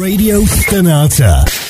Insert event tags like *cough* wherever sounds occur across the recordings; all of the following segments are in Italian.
Radio Stanata.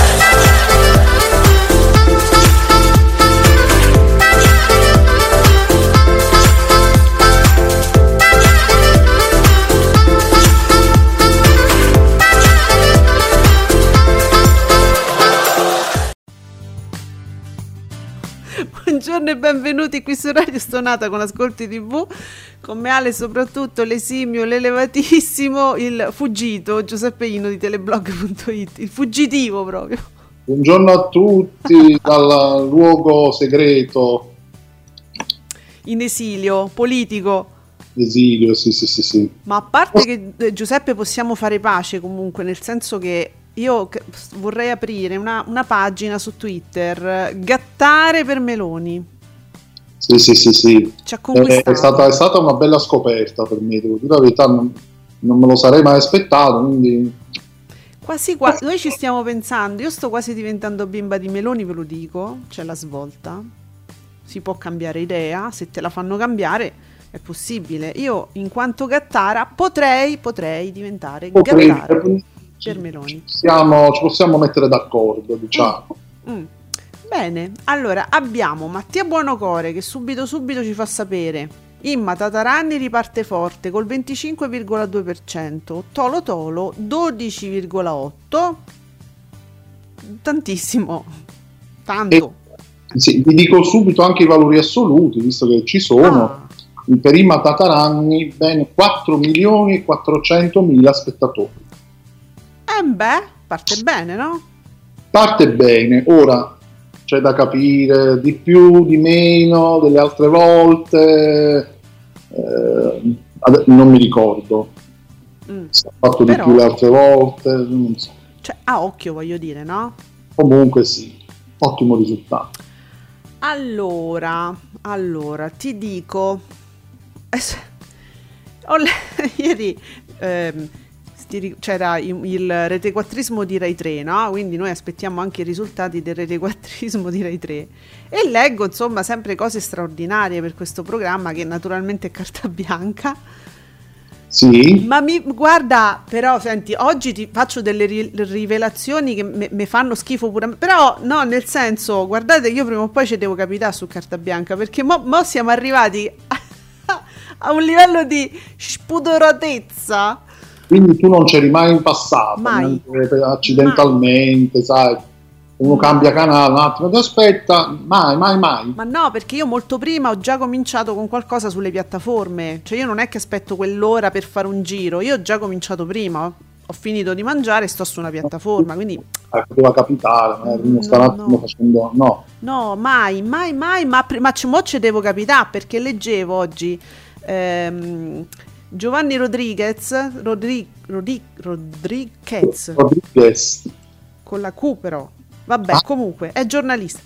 Buongiorno e benvenuti qui su Radio Stonata con Ascolti TV. Con me Ale soprattutto l'esimio, l'elevatissimo, il fuggito Giuseppe Ino di teleblog.it, il fuggitivo proprio. Buongiorno a tutti dal luogo segreto. In esilio, politico. Esilio, sì, sì, sì, sì. Ma a parte che eh, Giuseppe possiamo fare pace comunque, nel senso che io vorrei aprire una, una, pagina su Twitter, Gattare per Meloni. Sì, sì, sì, sì. Ha conquistato. È, stata, è stata una bella scoperta per me, devo dire la verità, non, non me lo sarei mai aspettato, quindi... Quasi quasi, noi ci stiamo pensando, io sto quasi diventando bimba di Meloni, ve lo dico, c'è la svolta, si può cambiare idea, se te la fanno cambiare è possibile. Io in quanto gattara potrei, potrei diventare potrei, gattara per Meloni. Ci, siamo, ci possiamo mettere d'accordo, diciamo. Mm. Mm. Bene, allora abbiamo Mattia Buonocore che subito subito ci fa sapere. Imma Tataranni riparte forte col 25,2%, Tolo Tolo 12,8%, tantissimo, tanto. E, sì, vi dico subito anche i valori assoluti, visto che ci sono. Ah. Per Imma Tataranni ben 4 milioni e 400 mila spettatori. Eh beh, parte bene, no? Parte bene, ora c'è da capire di più, di meno, delle altre volte, eh, non mi ricordo. Mm. Se ha fatto Però, di più le altre volte, non so. Cioè, a occhio voglio dire, no? Comunque sì, ottimo risultato. Allora, allora, ti dico... *laughs* Eh, *laughs* ieri... C'era il retequattrismo di Rai 3, no? Quindi noi aspettiamo anche i risultati del retequattrismo di Rai 3 e leggo insomma sempre cose straordinarie per questo programma che naturalmente è carta *laughs* bianca. Sì. Ma mi guarda, però senti, oggi ti faccio delle ri- rivelazioni che mi fanno schifo pure. Però no, nel senso, guardate, io prima o poi ci devo capitare su carta bianca perché mo, mo siamo arrivati a, *laughs* a un livello di spudoratezza quindi tu non c'eri mai in passato, mai. accidentalmente, mai. sai, uno cambia canale un attimo ti aspetta, mai, mai, mai. Ma no, perché io molto prima ho già cominciato con qualcosa sulle piattaforme, cioè io non è che aspetto quell'ora per fare un giro, io ho già cominciato prima, ho finito di mangiare e sto su una piattaforma, quindi... Eh, poteva capitare, magari uno sta un attimo no. facendo... No. No, mai, mai, mai, ma, ma mo ci devo capitare perché leggevo oggi... Ehm, Giovanni Rodriguez, Rodri, Rodri, Rodriguez, Rodriguez, con la Q però, vabbè ah. comunque è giornalista.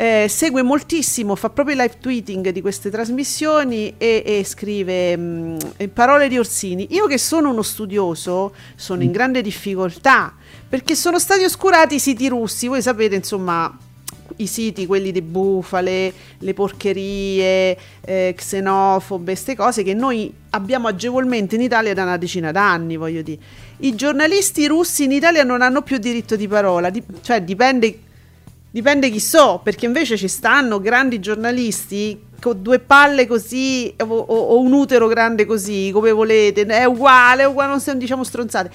Eh, segue moltissimo, fa proprio live tweeting di queste trasmissioni e, e scrive mh, mm, parole di Orsini. Io che sono uno studioso sono in mm. grande difficoltà perché sono stati oscurati i siti russi. Voi sapete, insomma, i siti, quelli di bufale, le porcherie, eh, xenofobe, queste cose che noi abbiamo agevolmente in Italia da una decina d'anni, voglio dire. I giornalisti russi in Italia non hanno più diritto di parola, di, cioè dipende Dipende chi so, perché invece ci stanno grandi giornalisti con due palle così o, o, o un utero grande così, come volete, è uguale, è uguale, non stiamo diciamo stronzate,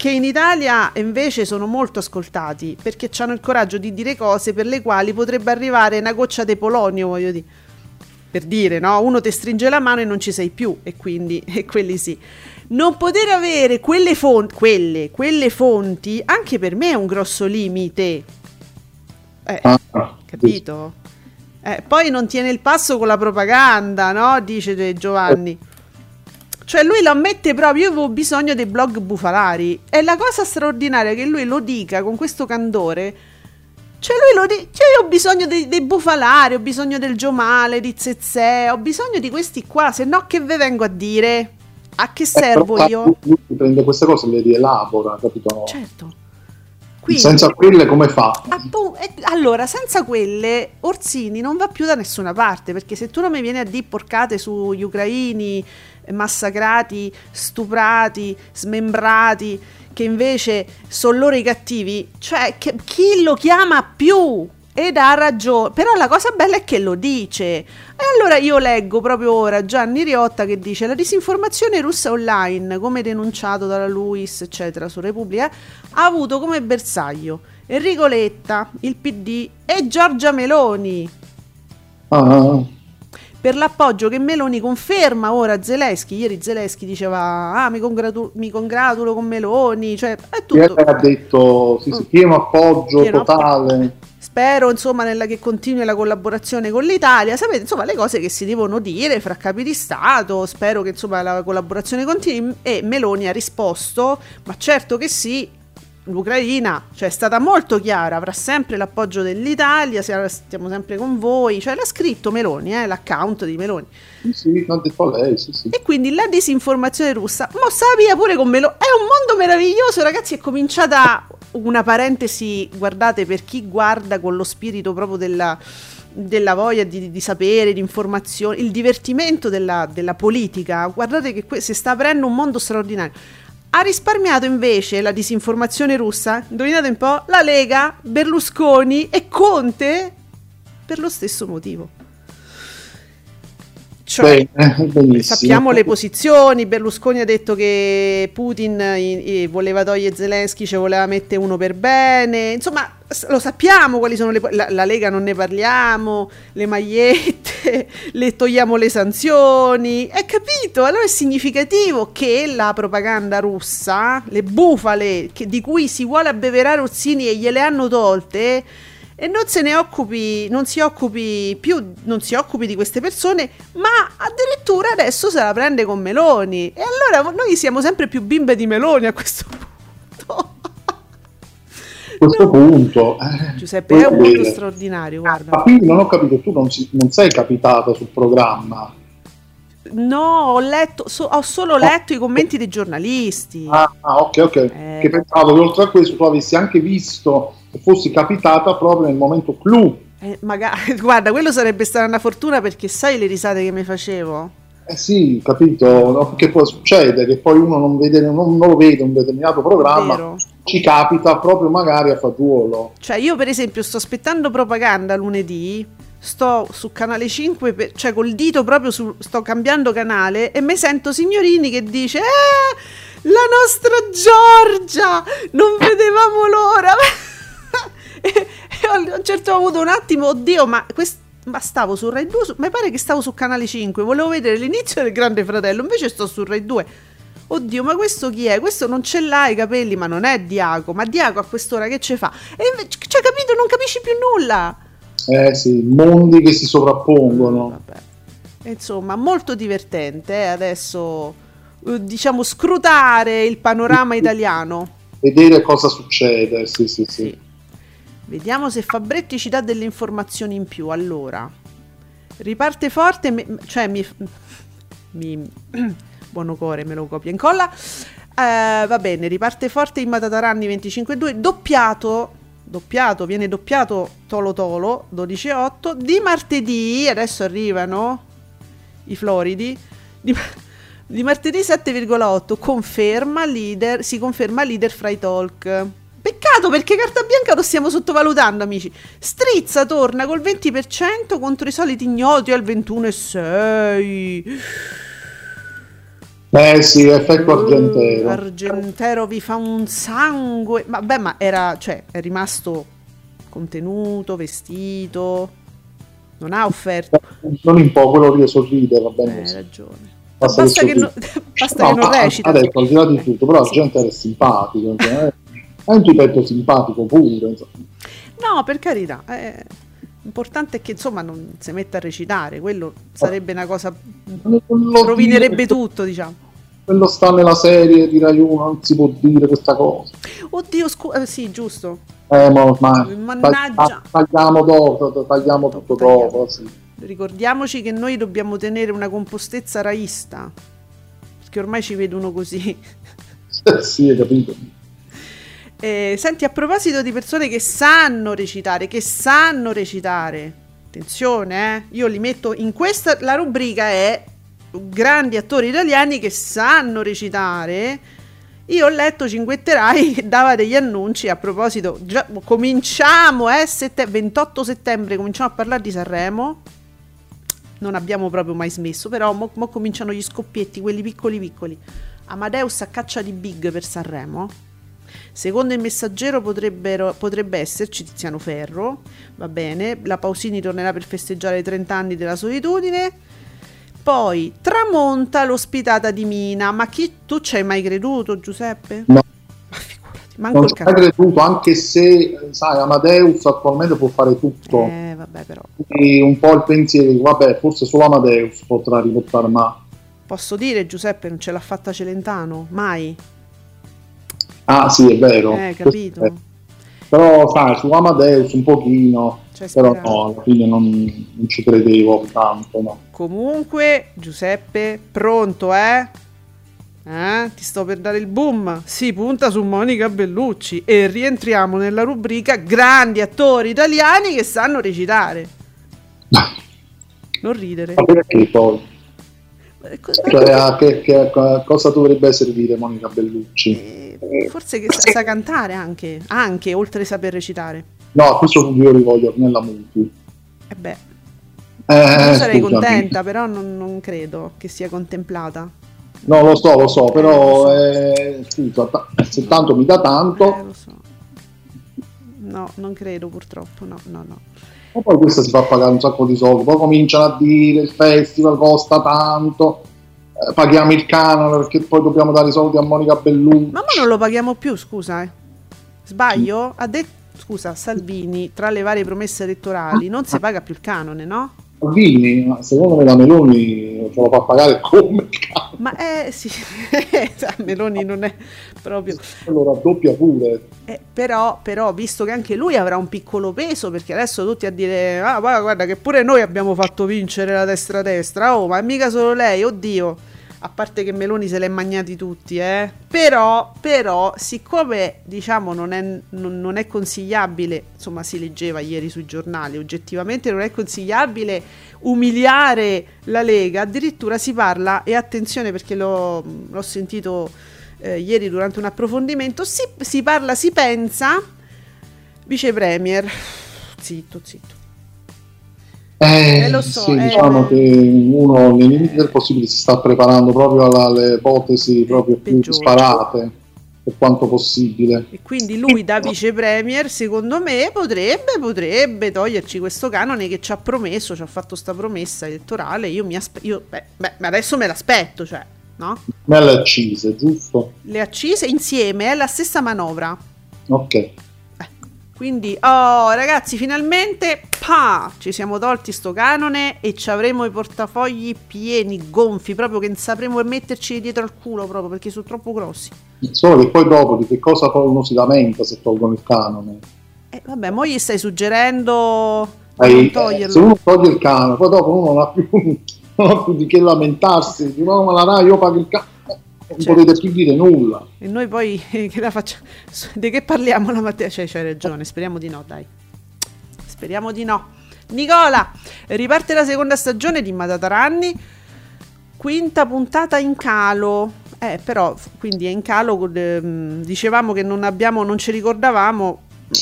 che in Italia invece sono molto ascoltati perché hanno il coraggio di dire cose per le quali potrebbe arrivare una goccia di polonio, voglio dire. Per dire, no? Uno ti stringe la mano e non ci sei più, e quindi, *laughs* e quelli sì. Non poter avere quelle fonti, quelle, quelle fonti, anche per me è un grosso limite. Eh, ah, capito? Eh, poi non tiene il passo con la propaganda, no? Dice Giovanni. Cioè lui lo ammette proprio, io avevo bisogno dei blog bufalari. E la cosa straordinaria è che lui lo dica con questo candore. Cioè lui lo dice, cioè io ho bisogno dei, dei, bufalari, ho bisogno del Giomale, di Zezè, ho bisogno di questi qua, se no che ve vengo a dire? A che eh, servo eh, io? Lui prende queste cose e le rielabora, capito? Certo. Quindi, senza quelle come fa? Appunto, allora, senza quelle Orsini non va più da nessuna parte, perché se tu non mi vieni a dire porcate sugli ucraini massacrati, stuprati, smembrati, che invece sono loro i cattivi, cioè che, chi lo chiama più? Ed ha ragione, però la cosa bella è che lo dice. E allora io leggo proprio ora Gianni Riotta che dice la disinformazione russa online, come denunciato dalla Luis, eccetera, su Repubblica, ha avuto come bersaglio Enrico Letta, il PD e Giorgia Meloni. Ah. Per l'appoggio che Meloni conferma ora a Zelensky, ieri Zelensky diceva ah mi, congratu- mi congratulo con Meloni, cioè è tutto. Ha detto sì, sì, pieno appoggio pieno totale. Appoggio. Spero insomma nella che continui la collaborazione con l'Italia, sapete insomma le cose che si devono dire fra capi di Stato, spero che insomma la collaborazione continui e Meloni ha risposto ma certo che sì, l'Ucraina cioè, è stata molto chiara, avrà sempre l'appoggio dell'Italia, stiamo sempre con voi, cioè l'ha scritto Meloni, eh, l'account di Meloni. Sì, sì, l'ha detto lei, sì, sì. E quindi la disinformazione russa, mo via pure con Meloni, è un mondo meraviglioso ragazzi, è cominciata una parentesi, guardate, per chi guarda con lo spirito proprio della della voglia di, di, sapere, di informazioni, il divertimento della, della politica. Guardate che que- si sta aprendo un mondo straordinario. Ha risparmiato invece la disinformazione russa, indovinate un po', la Lega, Berlusconi e Conte per lo stesso motivo. Cioè, Bene, sappiamo le posizioni, Berlusconi ha detto che Putin i, i, voleva togliere Zelensky, ci voleva mettere uno per bene, insomma lo sappiamo quali sono le... La, la Lega non ne parliamo, le magliette, *laughs* le togliamo le sanzioni, è capito? Allora è significativo che la propaganda russa, le bufale che, di cui si vuole abbeverare Orsini e gliele hanno tolte e non se ne occupi, non si occupi più, non si occupi di queste persone, ma addirittura adesso se la prende con Meloni. E allora noi siamo sempre più bimbe di Meloni a questo *laughs* punto. A questo no. punto eh, Giuseppe è un mondo straordinario guarda. ma quindi non ho capito tu non, si, non sei capitata sul programma No, ho letto, so, ho solo letto oh. i commenti dei giornalisti. Ah, ok, ok. Eh. Che pensavo che oltre a questo tu avessi anche visto fossi capitata proprio nel momento clou. Eh, magari, *laughs* guarda, quello sarebbe stata una fortuna perché sai le risate che mi facevo? Eh sì, capito, no? che poi succede che poi uno non, vede, non, non lo vede un determinato programma, ci capita proprio magari a fagiolo. Cioè io per esempio sto aspettando propaganda lunedì, sto su canale 5, per, cioè col dito proprio su, sto cambiando canale e mi sento signorini che dice eh, la nostra Giorgia, non vedevamo l'ora. *laughs* *laughs* a un certo ho avuto un attimo, oddio, ma questo ma stavo su Rai 2, su, mi pare che stavo su Canale 5, volevo vedere l'inizio del Grande Fratello, invece sto su Rai 2. Oddio, ma questo chi è? Questo non ce l'ha i capelli, ma non è Diaco, ma Diaco a quest'ora che ce fa? E invece, cioè, capito, non capisci più nulla. Eh sì, mondi che si sovrappongono. Vabbè. Insomma, molto divertente eh, adesso, eh, diciamo, scrutare il panorama italiano. Vedere cosa succede, sì, sì, sì. sì. Vediamo se Fabretti ci dà delle informazioni in più. Allora, riparte forte, me, cioè mi, mi *coughs* buono cuore, me lo copia e incolla. Eh, va bene, riparte forte in Matataranni 25-2, doppiato, doppiato, viene doppiato Tolo Tolo 12-8, di martedì, adesso arrivano i Floridi, di, di martedì 7,8, conferma leader, si conferma leader fra i talk Peccato perché carta bianca lo stiamo sottovalutando, amici. Strizza torna col 20% contro i soliti ignoti al 21,6. Eh sì, effetto Uh, argentero. Argentero vi fa un sangue. Vabbè, ma era, cioè, è rimasto contenuto, vestito. Non ha offerto. Non in po' quello lì sorride, va Eh, bene. hai così. ragione. Basta Basta, che che, sorride. no- *laughs* basta No, che non recita. Adesso, al di là di tutto, però Sì. Argentero è simpatico. cioè, è un tipetto simpatico pure. insomma. No, per carità. eh, L'importante è che insomma non si metta a recitare, quello sarebbe una cosa. Lo rovinerebbe dire- tutto, diciamo. Quello sta nella serie di Rai 1, non si può dire questa cosa. Oddio, scusa, sì, giusto. Eh, ma ormai Mannaggia. tag- tagliamo dopo, tagliamo tutto Tagliamo. dopo. Sì. Ricordiamoci che noi dobbiamo tenere una compostezza raista. Perché ormai ci vedono così. *laughs* sì, hai capito. Eh, senti, a proposito di persone che sanno recitare, che sanno recitare, attenzione, eh, io li metto in questa. La rubrica è grandi attori italiani che sanno recitare. Io ho letto Cinquetterai che dava degli annunci a proposito. Già, cominciamo, eh, sette- 28 settembre, cominciamo a parlare di Sanremo. Non abbiamo proprio mai smesso, però mo, mo cominciano gli scoppietti, quelli piccoli piccoli. Amadeus a caccia di big per Sanremo. Secondo il messaggero potrebbe esserci Tiziano Ferro, va bene, la Pausini tornerà per festeggiare i 30 anni della solitudine. Poi tramonta l'ospitata di Mina, ma chi tu ci hai mai creduto Giuseppe? No. Ma figurati, manco Non ci hai creduto, anche se, sai, Amadeus attualmente può fare tutto. Eh, vabbè però, Quindi un po' il pensiero, vabbè, forse solo Amadeus potrà riportare, ma... posso dire Giuseppe non ce l'ha fatta Celentano? Mai? Ah sì, è vero. Eh, capito? Eh, Però, sai, su Amadeus un pochino, C'è però no, alla fine non, non ci credevo tanto, no. Comunque, Giuseppe, pronto, eh? Eh? Ti sto per dare il boom. Si punta su Monica Bellucci e rientriamo nella rubrica grandi attori italiani che sanno recitare. *laughs* Non ridere. Ma perché poi? Eh, co- Cioè, a, che, che- cosa dovrebbe servire Monica Bellucci? eh, Forse che sa, sa cantare anche, anche oltre a saper recitare. No, a questo punto io rivoglio nella Muti. E beh, Eh, sarei contenta, però non, non credo che sia contemplata. No, lo so, lo so, Eh, però so. eh, scusa, se tanto mi dà tanto, Eh, lo so. No, non credo purtroppo, no, no, no. Ma poi questa si fa pagare un sacco di soldi, poi cominciano a dire il festival costa tanto, eh, paghiamo il canone perché poi dobbiamo dare i soldi a Monica Bellucci. Ma mo non lo paghiamo più, scusa, eh. Sbaglio? Ha detto, scusa, Salvini, tra le varie promesse elettorali, non si paga più il canone, no? Salvini, ma secondo me la Meloni ce lo fa pagare *laughs* come Ma eh sì, *laughs* Meloni non è proprio... lo raddoppia pure. Eh, però, però, visto che anche lui avrà un piccolo peso, perché adesso tutti a dire, ah guarda, guarda che pure noi abbiamo fatto vincere la destra-destra, oh, ma è mica solo lei, oddio. A parte che Meloni se l'è magnati tutti, eh. Però, però, siccome diciamo non è, non, non è consigliabile, insomma si leggeva ieri sui giornali, oggettivamente non è consigliabile umiliare la Lega, addirittura si parla, e attenzione perché l'ho, l'ho sentito eh, ieri durante un approfondimento, si, si parla, si pensa, vice premier, zitto, zitto. Eh, Eh, lo so, sì, eh. diciamo che uno nei limiti del possibile si sta preparando proprio alla- alle ipotesi proprio più disparate per quanto possibile. E quindi lui da vice premier, secondo me, potrebbe, potrebbe toglierci questo canone che ci ha promesso, ci ha fatto sta promessa elettorale. Io mi aspetto, beh, beh, ma adesso me l'aspetto, cioè, no? Nelle accise, giusto? Le accise insieme è la stessa manovra. Ok. Quindi, oh ragazzi, finalmente pa, ci siamo tolti sto canone e ci avremo i portafogli pieni, gonfi, proprio che non sapremo metterci dietro al culo proprio perché sono troppo grossi. Solo che poi dopo di che cosa uno si lamenta se tolgono il canone? E vabbè, mo gli stai suggerendo di eh, toglierlo. se uno toglie il canone, poi dopo uno non ha più, *laughs* non ha più di che lamentarsi, no ma la Rai io pago il canone, non Certo. potete più dire nulla. E noi poi *laughs* che la facciamo? Di che parliamo la mattina? Cioè, c'hai ragione, speriamo di no, dai. Speriamo di no. Nicola, riparte la seconda stagione di Matataranni. Quinta puntata in calo. Eh, però quindi è in calo, eh, dicevamo che non, abbiamo, non ci ricordavamo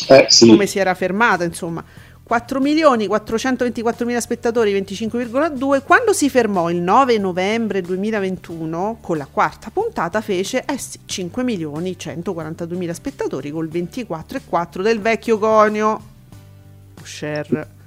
Eh, sì. come si era fermata, insomma. 4 milioni 424 mila spettatori, 25,2. Quando si fermò il 9 novembre 2021, con la quarta puntata, fece eh sì, 5 milioni 142 mila spettatori col 24,4 del vecchio conio. Share.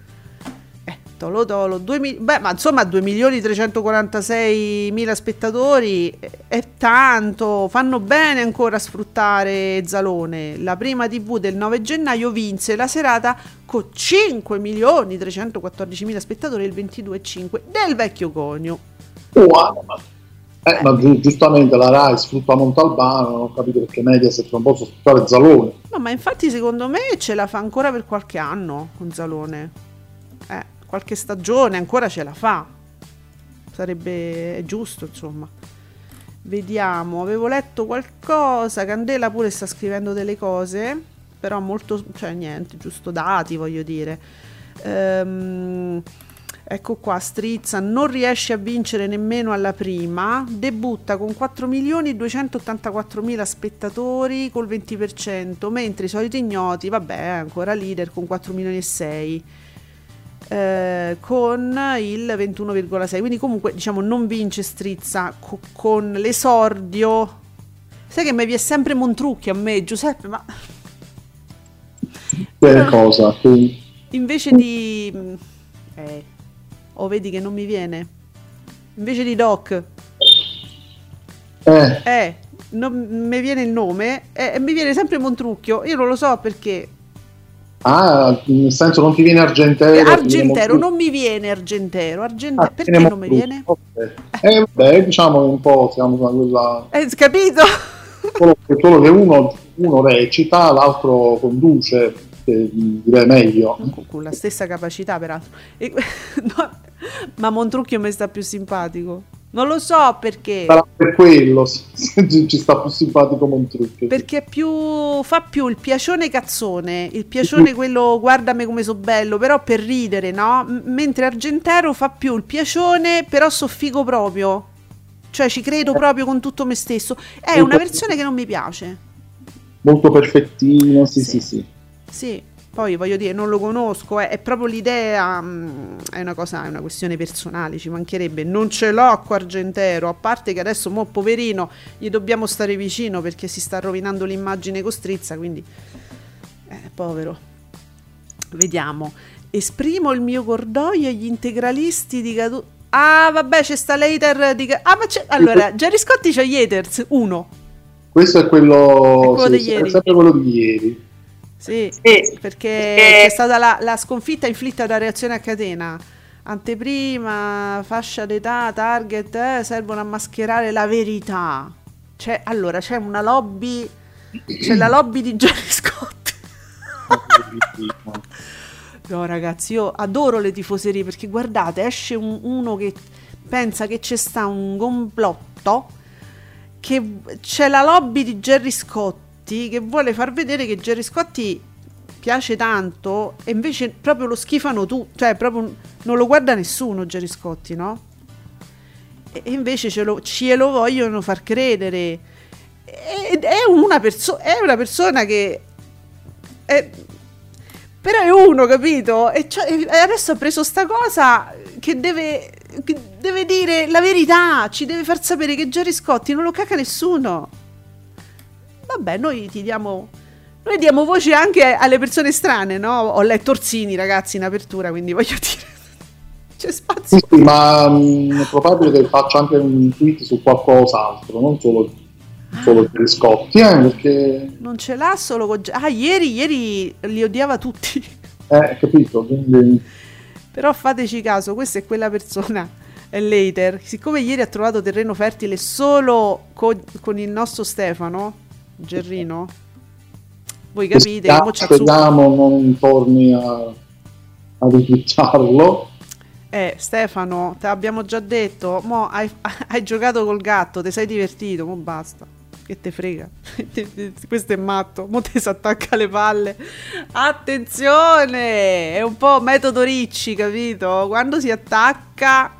Eh, tolo tolo. 2 mi- beh, ma insomma 2 milioni 346 mila spettatori è, tanto. Fanno bene ancora a sfruttare Zalone. La prima TV del 9 gennaio vinse la serata con 5 milioni 314 mila spettatori il 22,5 del vecchio conio. Wow, ma, eh, ma giu- giustamente la Rai sfrutta Montalbano, non ho capito perché Mediaset non posso sfruttare Zalone. No, ma infatti secondo me ce la fa ancora per qualche anno con Zalone. Eh, qualche stagione ancora ce la fa. Sarebbe giusto, insomma. Vediamo, avevo letto qualcosa, Candela pure sta scrivendo delle cose, però molto, cioè niente, giusto dati voglio dire. Ehm, ecco qua, Strizza non riesce a vincere nemmeno alla prima, debutta con 4 milioni 284 mila spettatori col 20%, mentre i soliti ignoti, vabbè, ancora leader con 4 milioni e 6 eh, con il 21,6 quindi comunque diciamo non vince Strizza co- con l'esordio. Sai che mi viene sempre Montrucchi a me Giuseppe ma Che cosa? Invece di eh, o vedi che non mi viene. Invece di Doc. Eh, eh non mi viene il nome e mi viene sempre Montrucchio. Io non lo so perché ah, nel senso non ti viene Argentero. Argentero non mi viene Argentero Argente- Ah, perché non mi viene ok. Eh, vabbè, diciamo un po' siamo da quella... eh, capito Solo che, solo che uno, uno recita, l'altro conduce, direi meglio. con, con la stessa capacità peraltro E- *laughs* no, ma Montrucchio mi sta più simpatico non lo so perché. Sarà per quello *laughs* ci sta più simpatico Montrucchio. perché più fa più il piacione cazzone il piacione quello guardami come so bello però per ridere no? M- mentre Argentero fa più il piacione però soffigo proprio. Cioè ci credo proprio con tutto me stesso. È una versione che non mi piace. Molto perfettino, sì, Sì. sì, sì. Sì, poi voglio dire, non lo conosco, è, è proprio l'idea, mm, è una cosa, è una questione personale, ci mancherebbe, non ce l'ho qua Argentero, a parte che adesso, mo poverino, gli dobbiamo stare vicino perché si sta rovinando l'immagine costrizza, quindi, eh, povero. Vediamo, esprimo il mio cordoglio agli integralisti di Cadu... Ah, vabbè, c'è sta l'hater di... Ah, ma c'è... Allora, Jerry Scotti c'ha gli haters, uno. Questo è quello, È quello sì, di ieri. è sempre quello di ieri. Sì, Sì. perché c'è stata la, la sconfitta inflitta da reazione a catena. Anteprima, fascia d'età, target, eh, servono a mascherare la verità. C'è, allora, c'è una lobby, c'è la lobby di Jerry *laughs* Scott. No, ragazzi, io adoro le tifoserie perché guardate, esce un- uno che pensa che c'è sta un complotto che c'è la lobby di Jerry Scotti che vuole far vedere che Jerry Scotti piace tanto e invece proprio lo schifano tu, cioè proprio non lo guarda nessuno Jerry Scotti, no? E invece ce lo, ce lo vogliono far credere. Ed è una, perso- è una persona che è, però è uno, capito? E, cioè- e adesso ha preso sta cosa che deve, che deve dire la verità, ci deve far sapere che Jerry Scotti non lo caca nessuno. Vabbè, noi ti diamo. Noi diamo voce anche alle persone strane, no? Ho letto Orsini, ragazzi, in apertura, quindi voglio dire. *laughs* C'è spazio. Sì, sì, ma mh, è probabile che faccia anche un tweet su qualcos'altro, non solo, solo per Scotti, eh, perché, Non ce l'ha solo con. Ah, ieri, ieri li odiava tutti. eh, capito, quindi... Però fateci caso, questa è quella persona, è l'hater. Siccome ieri ha trovato terreno fertile solo co- con, il nostro Stefano, Gerrino, voi capite che su- speriamo non torni a, a ritwittarlo. Eh, Stefano, te l'abbiamo già detto, mo hai, *laughs* hai giocato col gatto, ti sei divertito, mo basta. Che te frega. *laughs* Questo è matto, mo ti si attacca le palle. Attenzione! È un po' metodo Ricci, capito? Quando si attacca...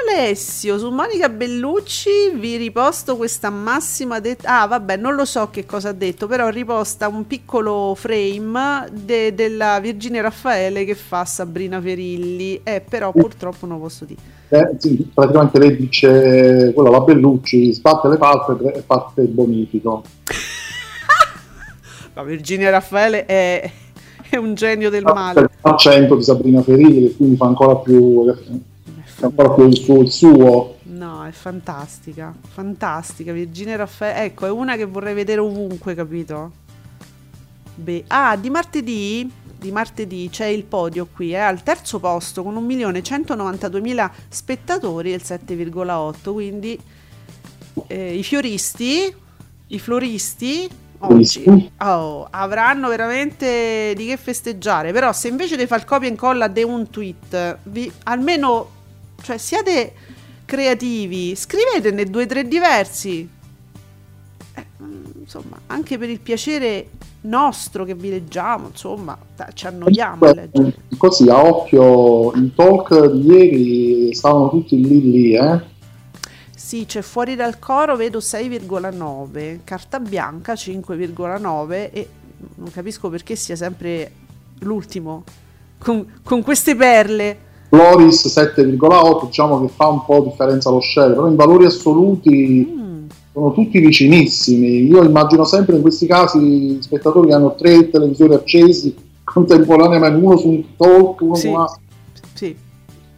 Alessio, su Monica Bellucci vi riposto questa massima detta. Ah, vabbè, non lo so che cosa ha detto, però riposta un piccolo frame de- della Virginia Raffaele che fa Sabrina Ferilli. Eh, però purtroppo non posso dire. Eh, sì, praticamente lei dice quella la Bellucci sbatte le palpebre e parte il bonifico. *laughs* La Virginia Raffaele è, è un genio del male. L'accento di Sabrina Ferilli quindi fa ancora più ancora più il suo, il suo. No, è fantastica, fantastica. Virginia Raffaele, ecco, è una che vorrei vedere ovunque, capito? Beh, ah, di martedì, di martedì c'è il podio qui, eh, al terzo posto con 1.192.000 spettatori, il 7,8, quindi eh, i fioristi, i floristi oggi oh, avranno veramente di che festeggiare. Però, se invece di fare il copia e incolla di un tweet, vi, almeno cioè, siate creativi, scrivetene due o tre diversi. Eh, insomma, anche per il piacere nostro che vi leggiamo, insomma, ci annoiamo a leggere. Così a occhio, i talk di ieri stavano tutti lì lì, eh? Sì, c'è fuori dal coro, vedo 6,9, carta bianca 5,9 e non capisco perché sia sempre l'ultimo con, con queste perle. Floris 7,8, diciamo che fa un po' differenza lo share, però in valori assoluti mm. sono tutti vicinissimi. Io immagino sempre in questi casi gli spettatori che hanno tre televisori accesi *laughs* contemporaneamente, uno su un talk, uno sì. su un altro. Sì.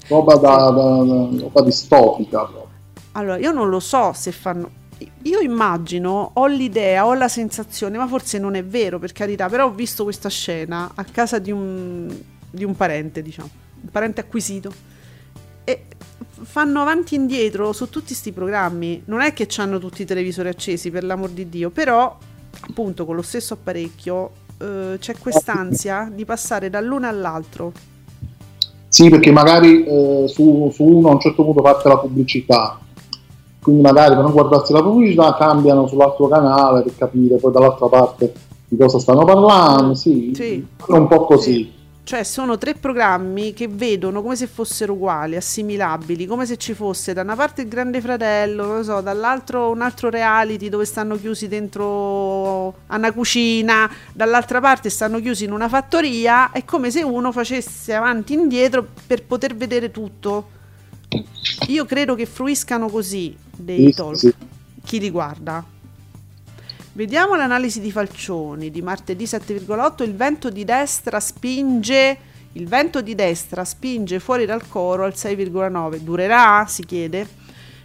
Roba, da, da, da, roba distopica. Allora, io non lo so se fanno io immagino, ho l'idea, ho la sensazione, ma forse non è vero per carità, però ho visto questa scena a casa di un, di un parente, diciamo parente acquisito. E fanno avanti e indietro su tutti questi programmi. Non è che hanno tutti i televisori accesi, per l'amor di Dio, però appunto con lo stesso apparecchio eh, c'è quest'ansia di passare dall'uno all'altro. Sì, perché magari eh, su, su, uno a un certo punto parte la pubblicità, quindi magari per non guardarsi la pubblicità cambiano sull'altro canale per capire poi dall'altra parte di cosa stanno parlando. Sì, sì. è un po' così. Sì. Cioè sono tre programmi che vedono come se fossero uguali, assimilabili, come se ci fosse da una parte il Grande Fratello, non lo so, dall'altro un altro reality dove stanno chiusi dentro a una cucina, dall'altra parte stanno chiusi in una fattoria, è come se uno facesse avanti e indietro per poter vedere tutto. Io credo che fruiscano così dei talk, chi li guarda. Vediamo l'analisi di Falcioni di martedì 7,8. Il vento di destra spinge. Il vento di destra spinge fuori dal coro al 6,9. Durerà? Si chiede.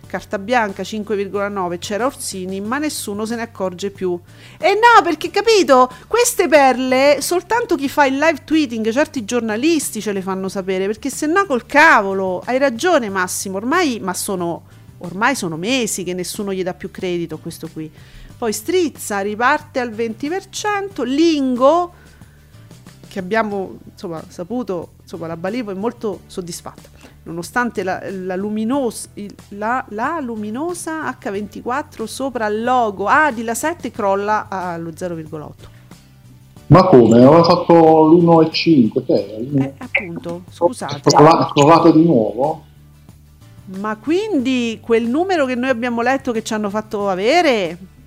Carta bianca 5,9. C'era Orsini, ma nessuno se ne accorge più. E no, perché capito? Queste perle soltanto chi fa il live tweeting, certi giornalisti ce le fanno sapere. Perché se no, col cavolo, hai ragione, Massimo. Ormai, ma sono, ormai sono mesi che nessuno gli dà più credito a questo qui poi Strizza riparte al 20%, Lingo che abbiamo insomma, saputo, insomma, la Balivo è molto soddisfatta, nonostante la, la, luminosa, la, la, luminosa H24 sopra il logo A di la 7 crolla allo 0,8. Ma come? Aveva fatto l'1,5? Eh, appunto, scusate. Ha provato di nuovo? Ma quindi quel numero che noi abbiamo letto che ci hanno fatto avere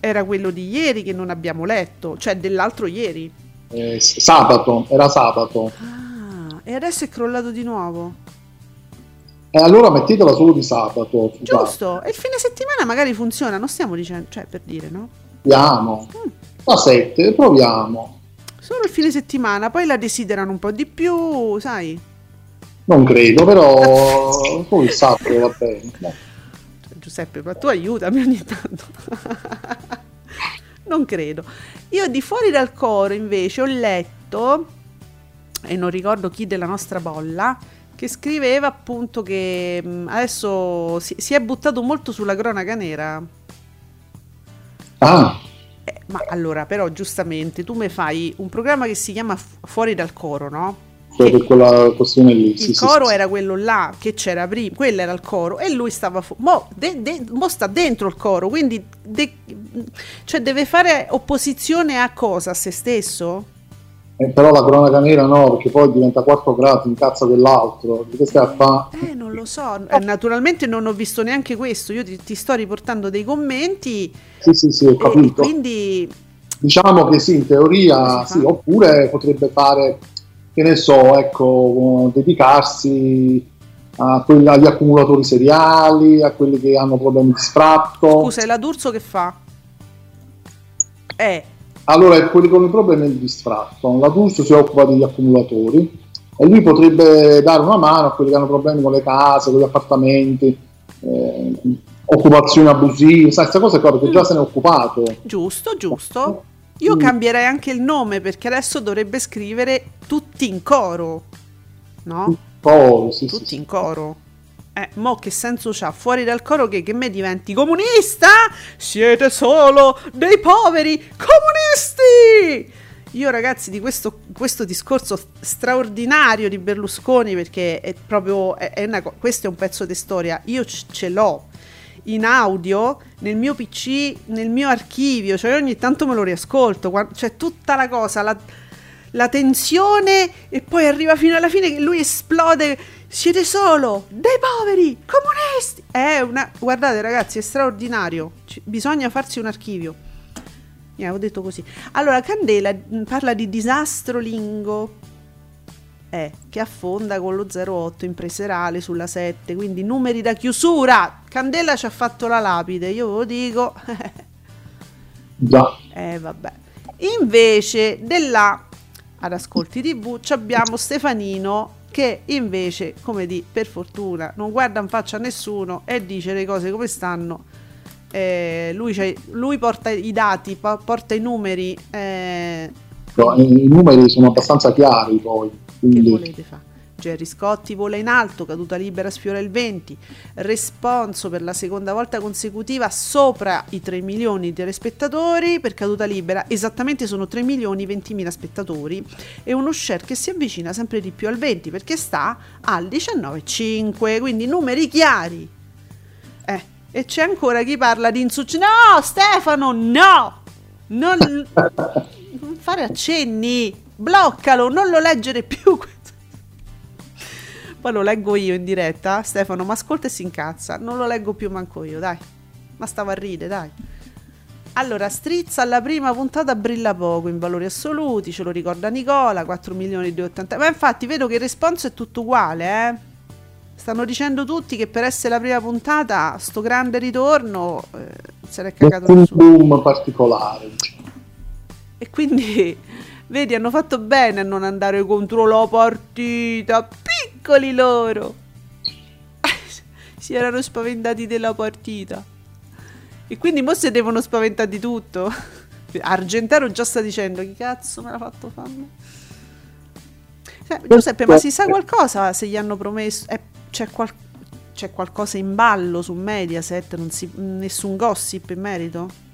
era quello di ieri che non abbiamo letto, cioè dell'altro ieri. Eh, sabato, era sabato. Ah, e adesso è crollato di nuovo. E allora mettetela solo di sabato. Giusto, e il fine settimana magari funziona, non stiamo dicendo, cioè per dire, no? Proviamo. Mm. La 7, proviamo. Solo il fine settimana, poi la desiderano un po' di più, sai? Non credo, però *laughs* poi il sabato va bene. Giuseppe, ma tu aiutami ogni tanto. non credo. Io di fuori dal coro invece ho letto, e non ricordo chi della nostra bolla, che scriveva appunto che mm, adesso si, si è buttato molto sulla cronaca nera. Ah. Eh, ma allora, però, giustamente, tu mi fai un programma che si chiama Fuori dal coro, no? Per quella questione lì. Il sì, coro sì, era sì. quello là che c'era prima, quello era il coro e lui stava fu- mo, de, de, mo sta dentro il coro, quindi de, cioè deve fare opposizione a cosa? A se stesso? Eh, però la cronaca nera no, perché poi diventa 4 gradi, incazza quell'altro. Di che stai a fa? Eh, non lo so. Eh, naturalmente non ho visto neanche questo. Io ti, ti sto riportando dei commenti. Sì, sì, sì, ho capito. quindi... Diciamo che sì, in teoria sì, oppure potrebbe fare, che ne so, ecco, dedicarsi a quelli, agli accumulatori seriali, a quelli che hanno problemi di sfratto. Scusa, è la D'Urso che fa? Eh, allora, quelli con i problemi di sfratto, la DUS si occupa degli accumulatori e lui potrebbe dare una mano a quelli che hanno problemi con le case, con gli appartamenti, eh, occupazioni abusive, sai, queste cose qua perché già se ne è occupato. Giusto, giusto. Io mm. cambierei anche il nome perché adesso dovrebbe scrivere tutti in coro, no? Coro, sì, tutti sì, in coro. Eh, mo che senso c'ha? Fuori dal coro che, che me diventi comunista? Siete solo dei poveri comunisti! Io ragazzi di questo, questo discorso straordinario di Berlusconi, perché è proprio, è, è una, questo è un pezzo di storia, io ce l'ho in audio nel mio PC, nel mio archivio, cioè ogni tanto me lo riascolto, c'è cioè tutta la cosa, la, la tensione e poi arriva fino alla fine che lui esplode siete solo dei poveri comunisti. È una. Guardate, ragazzi, è straordinario. C- bisogna farsi un archivio. Yeah, ho detto così. Allora, Candela mm, parla di disastro lingo. Eh, che affonda con lo 08 in preserale sulla 7, quindi numeri da chiusura. Candela ci ha fatto la lapide, io ve lo dico. *laughs* Già. Eh, vabbè. Invece, della ad Ascolti TV abbiamo Stefanino che invece, come di, per fortuna, non guarda in faccia a nessuno e dice le cose come stanno. Eh, lui, lui, porta i dati, porta i numeri. Eh, no, I numeri sono abbastanza chiari poi. Quindi... Che volete fare? Gerry Scotti vola in alto, caduta libera sfiora il 20, responso per la seconda volta consecutiva sopra i 3 milioni di telespettatori per caduta libera, esattamente sono 3 milioni 20 mila spettatori e uno share che si avvicina sempre di più al 20 perché sta al 19,5, quindi numeri chiari. Eh, e c'è ancora chi parla di insuccesso. No, Stefano, no! Non, non *laughs* fare accenni, bloccalo, non lo leggere più poi lo leggo io in diretta. Stefano, ma ascolta e si incazza. Non lo leggo più manco io, dai. Ma stavo a ridere, dai. Allora, Strizza alla prima puntata brilla poco in valori assoluti, ce lo ricorda Nicola, 4 milioni di 80. Ma infatti vedo che il responso è tutto uguale, eh. Stanno dicendo tutti che per essere la prima puntata, sto grande ritorno, eh, se l'è cagato un boom particolare. E quindi, vedi, hanno fatto bene a non andare contro la partita piccoli loro. *laughs* si erano spaventati della partita. E quindi mo si devono spaventare di tutto. *laughs* Argentero già sta dicendo chi cazzo me l'ha fatto fare? Eh, Giuseppe, ma si sa qualcosa se gli hanno promesso? Eh, c'è, qual- c'è, qualcosa in ballo su Mediaset? Non si- nessun gossip in merito?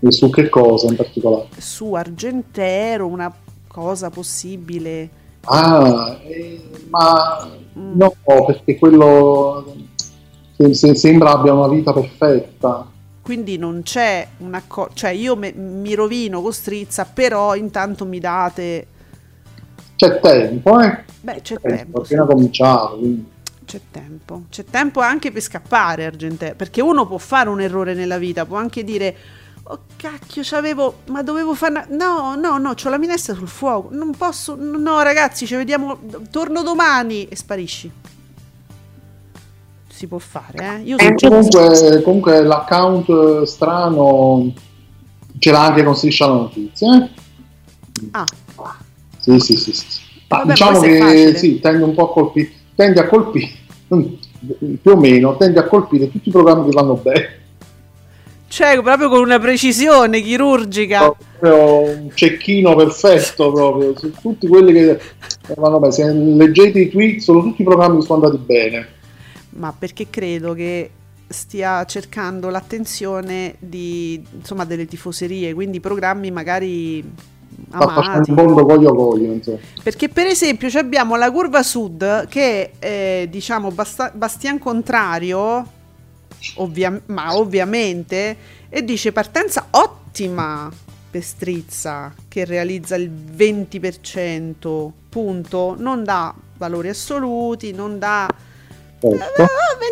E su che cosa in particolare? Su Argentero, una cosa possibile Ah, eh, ma no, perché quello se, se sembra abbia una vita perfetta. Quindi non c'è una cosa, cioè io me, mi rovino con strizza, però intanto mi date... C'è tempo, eh? Beh, c'è, c'è tempo. tempo appena sì. cominciato, quindi. C'è tempo, c'è tempo anche per scappare, Argentè, perché uno può fare un errore nella vita, può anche dire Oh cacchio, c'avevo. Ma dovevo fare. No, no, no, ho la minestra sul fuoco. Non posso. No, ragazzi, ci vediamo. Torno domani e sparisci. Si può fare, eh? Io eh, comunque, comunque l'account strano ce l'ha anche con Striscia la notizia. Eh? Ah. Sì, sì, sì. sì. Vabbè, diciamo che sì, tende un po' a colpire. Tende a colpire. *laughs* più o meno, tende a colpire tutti i programmi che vanno bene. Cioè, proprio con una precisione chirurgica. Proprio un cecchino perfetto proprio. Su tutti quelli che vanno bene. Se leggete i tweet, sono tutti i programmi che sono andati bene. Ma perché credo che stia cercando l'attenzione di, insomma, delle tifoserie, quindi programmi magari amati. Un mondo coglio coglio, Perché per esempio abbiamo la curva sud che è diciamo basta- bastian contrario ovvia- ma ovviamente, e dice partenza ottima. per Strizza che realizza il 20%, punto, non dà valori assoluti, non dà Certo. eh,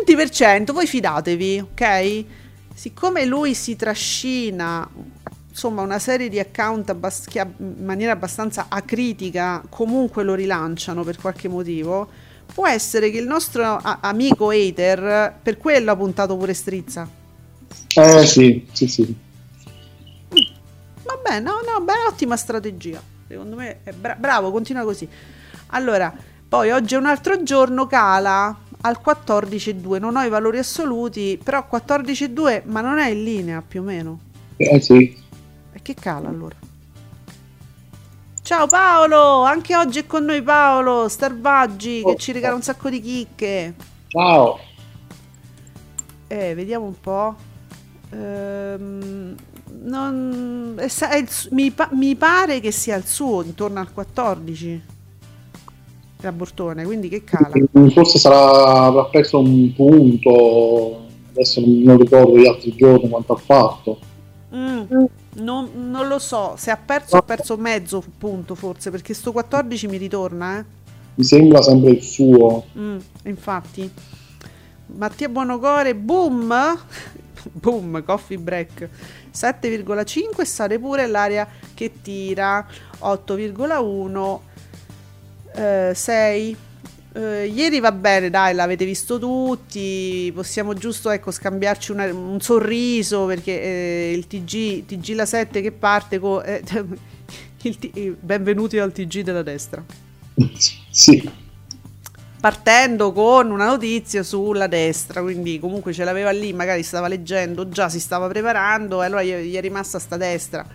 20%, voi fidatevi, ok? Siccome lui si trascina insomma una serie di account abbas- che in maniera abbastanza acritica comunque lo rilanciano per qualche motivo, può essere che il nostro amico hater per quello ha puntato pure Strizza. Eh sì, sì, sì. Vabbè, no, no, beh, ottima strategia. Secondo me è bra- bravo, continua così. Allora, poi oggi è un altro giorno, cala al 14,2. Non ho i valori assoluti, però 14,2, ma non è in linea più o meno. Eh sì. E che cala allora? Ciao Paolo, anche oggi è con noi Paolo Starvaggi che ci regala un sacco di chicche. Ciao. Eh, vediamo un po'. Ehm, non- è è il mi, mi pare che sia il suo intorno al 14 la Bortone, quindi che cala? Forse sarà avrà perso un punto. Adesso non, non ricordo gli altri giorni quanto ha fatto. Mm, non, non lo so, se ha perso ha perso mezzo punto forse, perché sto 14 mi ritorna, eh. Mi sembra sempre il suo. Mm, infatti. Mattia Buonocore, boom! *laughs* boom, coffee break. 7,5 sale pure l'aria che tira 8,1 eh, 6 Eh, ieri va bene, dai, l'avete visto tutti. Possiamo giusto ecco, scambiarci una- un sorriso perché eh, il TG, TG la 7 che parte con. eh, *laughs* il T- benvenuti al TG della destra. *laughs* sì. partendo con una notizia sulla destra, quindi comunque ce l'aveva lì, magari stava leggendo, già si stava preparando e allora gli, gli è rimasta sta destra.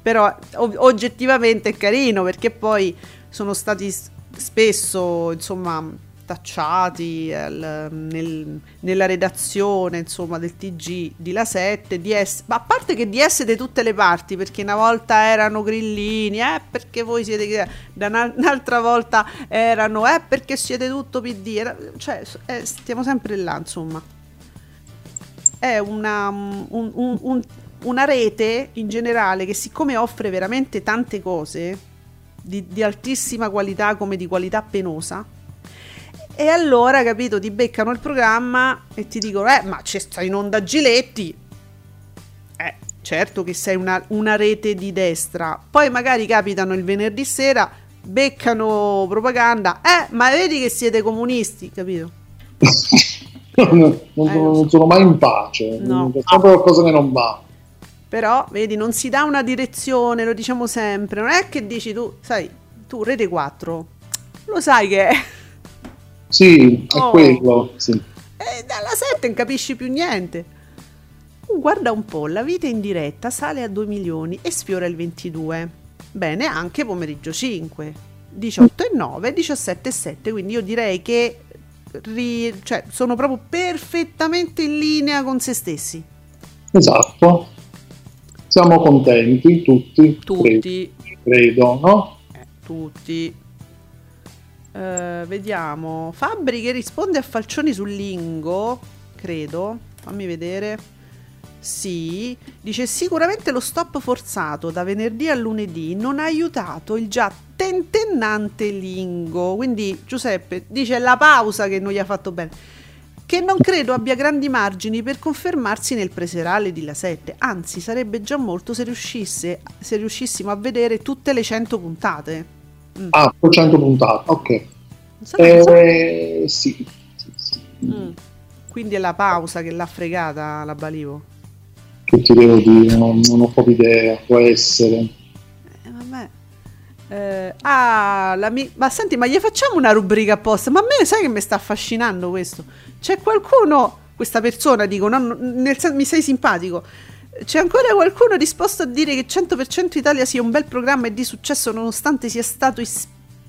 Però o- oggettivamente è carino perché poi sono stati spesso, insomma, tacciati al- nel- nella redazione, insomma, del TG di La 7, DS, ma a parte che DS di tutte le parti, perché una volta erano grillini, eh, perché voi siete da una- un'altra volta erano, eh, perché siete tutto PD, era- cioè, eh, stiamo sempre là, insomma. È una, un- un- un- una rete in generale che siccome offre veramente tante cose di, di altissima qualità come di qualità penosa, e allora, capito, ti beccano il programma e ti dicono, eh, ma c'è sta in onda Giletti. Eh, certo che sei una, una rete di destra. Poi magari capitano il venerdì sera, beccano propaganda. Eh, ma vedi che siete comunisti, capito? non, *laughs* non- Eh, non so. sono mai in pace. No. C'è sempre qualcosa che non va. Però, vedi, non si dà una direzione, lo diciamo sempre. Non è che dici tu, sai, tu rete 4, lo sai che è. Sì, è Oh. quello. Sì. E dalla 7 non capisci più niente. Guarda un po', la vita in diretta sale a 2 milioni e sfiora il 22. Bene, anche pomeriggio 5. 18 e 9, 17 e 7, quindi io direi che ri- cioè, sono proprio perfettamente in linea con se stessi. Esatto. Siamo contenti tutti. Tutti, Credo, credo, no? eh, tutti. Eh, vediamo. Fabri che risponde a Falcioni sul lingo, credo. Fammi vedere. Sì, dice sicuramente lo stop forzato da venerdì a lunedì non ha aiutato il già tentennante lingo. Quindi Giuseppe dice la pausa che non gli ha fatto bene. Che non credo abbia grandi margini per confermarsi nel preserale di La 7. Anzi, sarebbe già molto se, riuscisse, se riuscissimo a vedere tutte le 100 puntate. Mm. Ah, 100 puntate, ok. So che so- Eh, sì. sì, sì. Mm. Quindi è la pausa che l'ha fregata la Balivo. Che ti devo dire, non, non ho proprio idea, può essere. Eh, ah, mi- ma senti, ma gli facciamo una rubrica apposta? Ma a me sai che mi sta affascinando questo? C'è qualcuno, questa persona dico, no, nel sen- mi sei simpatico. C'è ancora qualcuno disposto a dire che 100% Italia sia un bel programma e di successo nonostante sia stato is-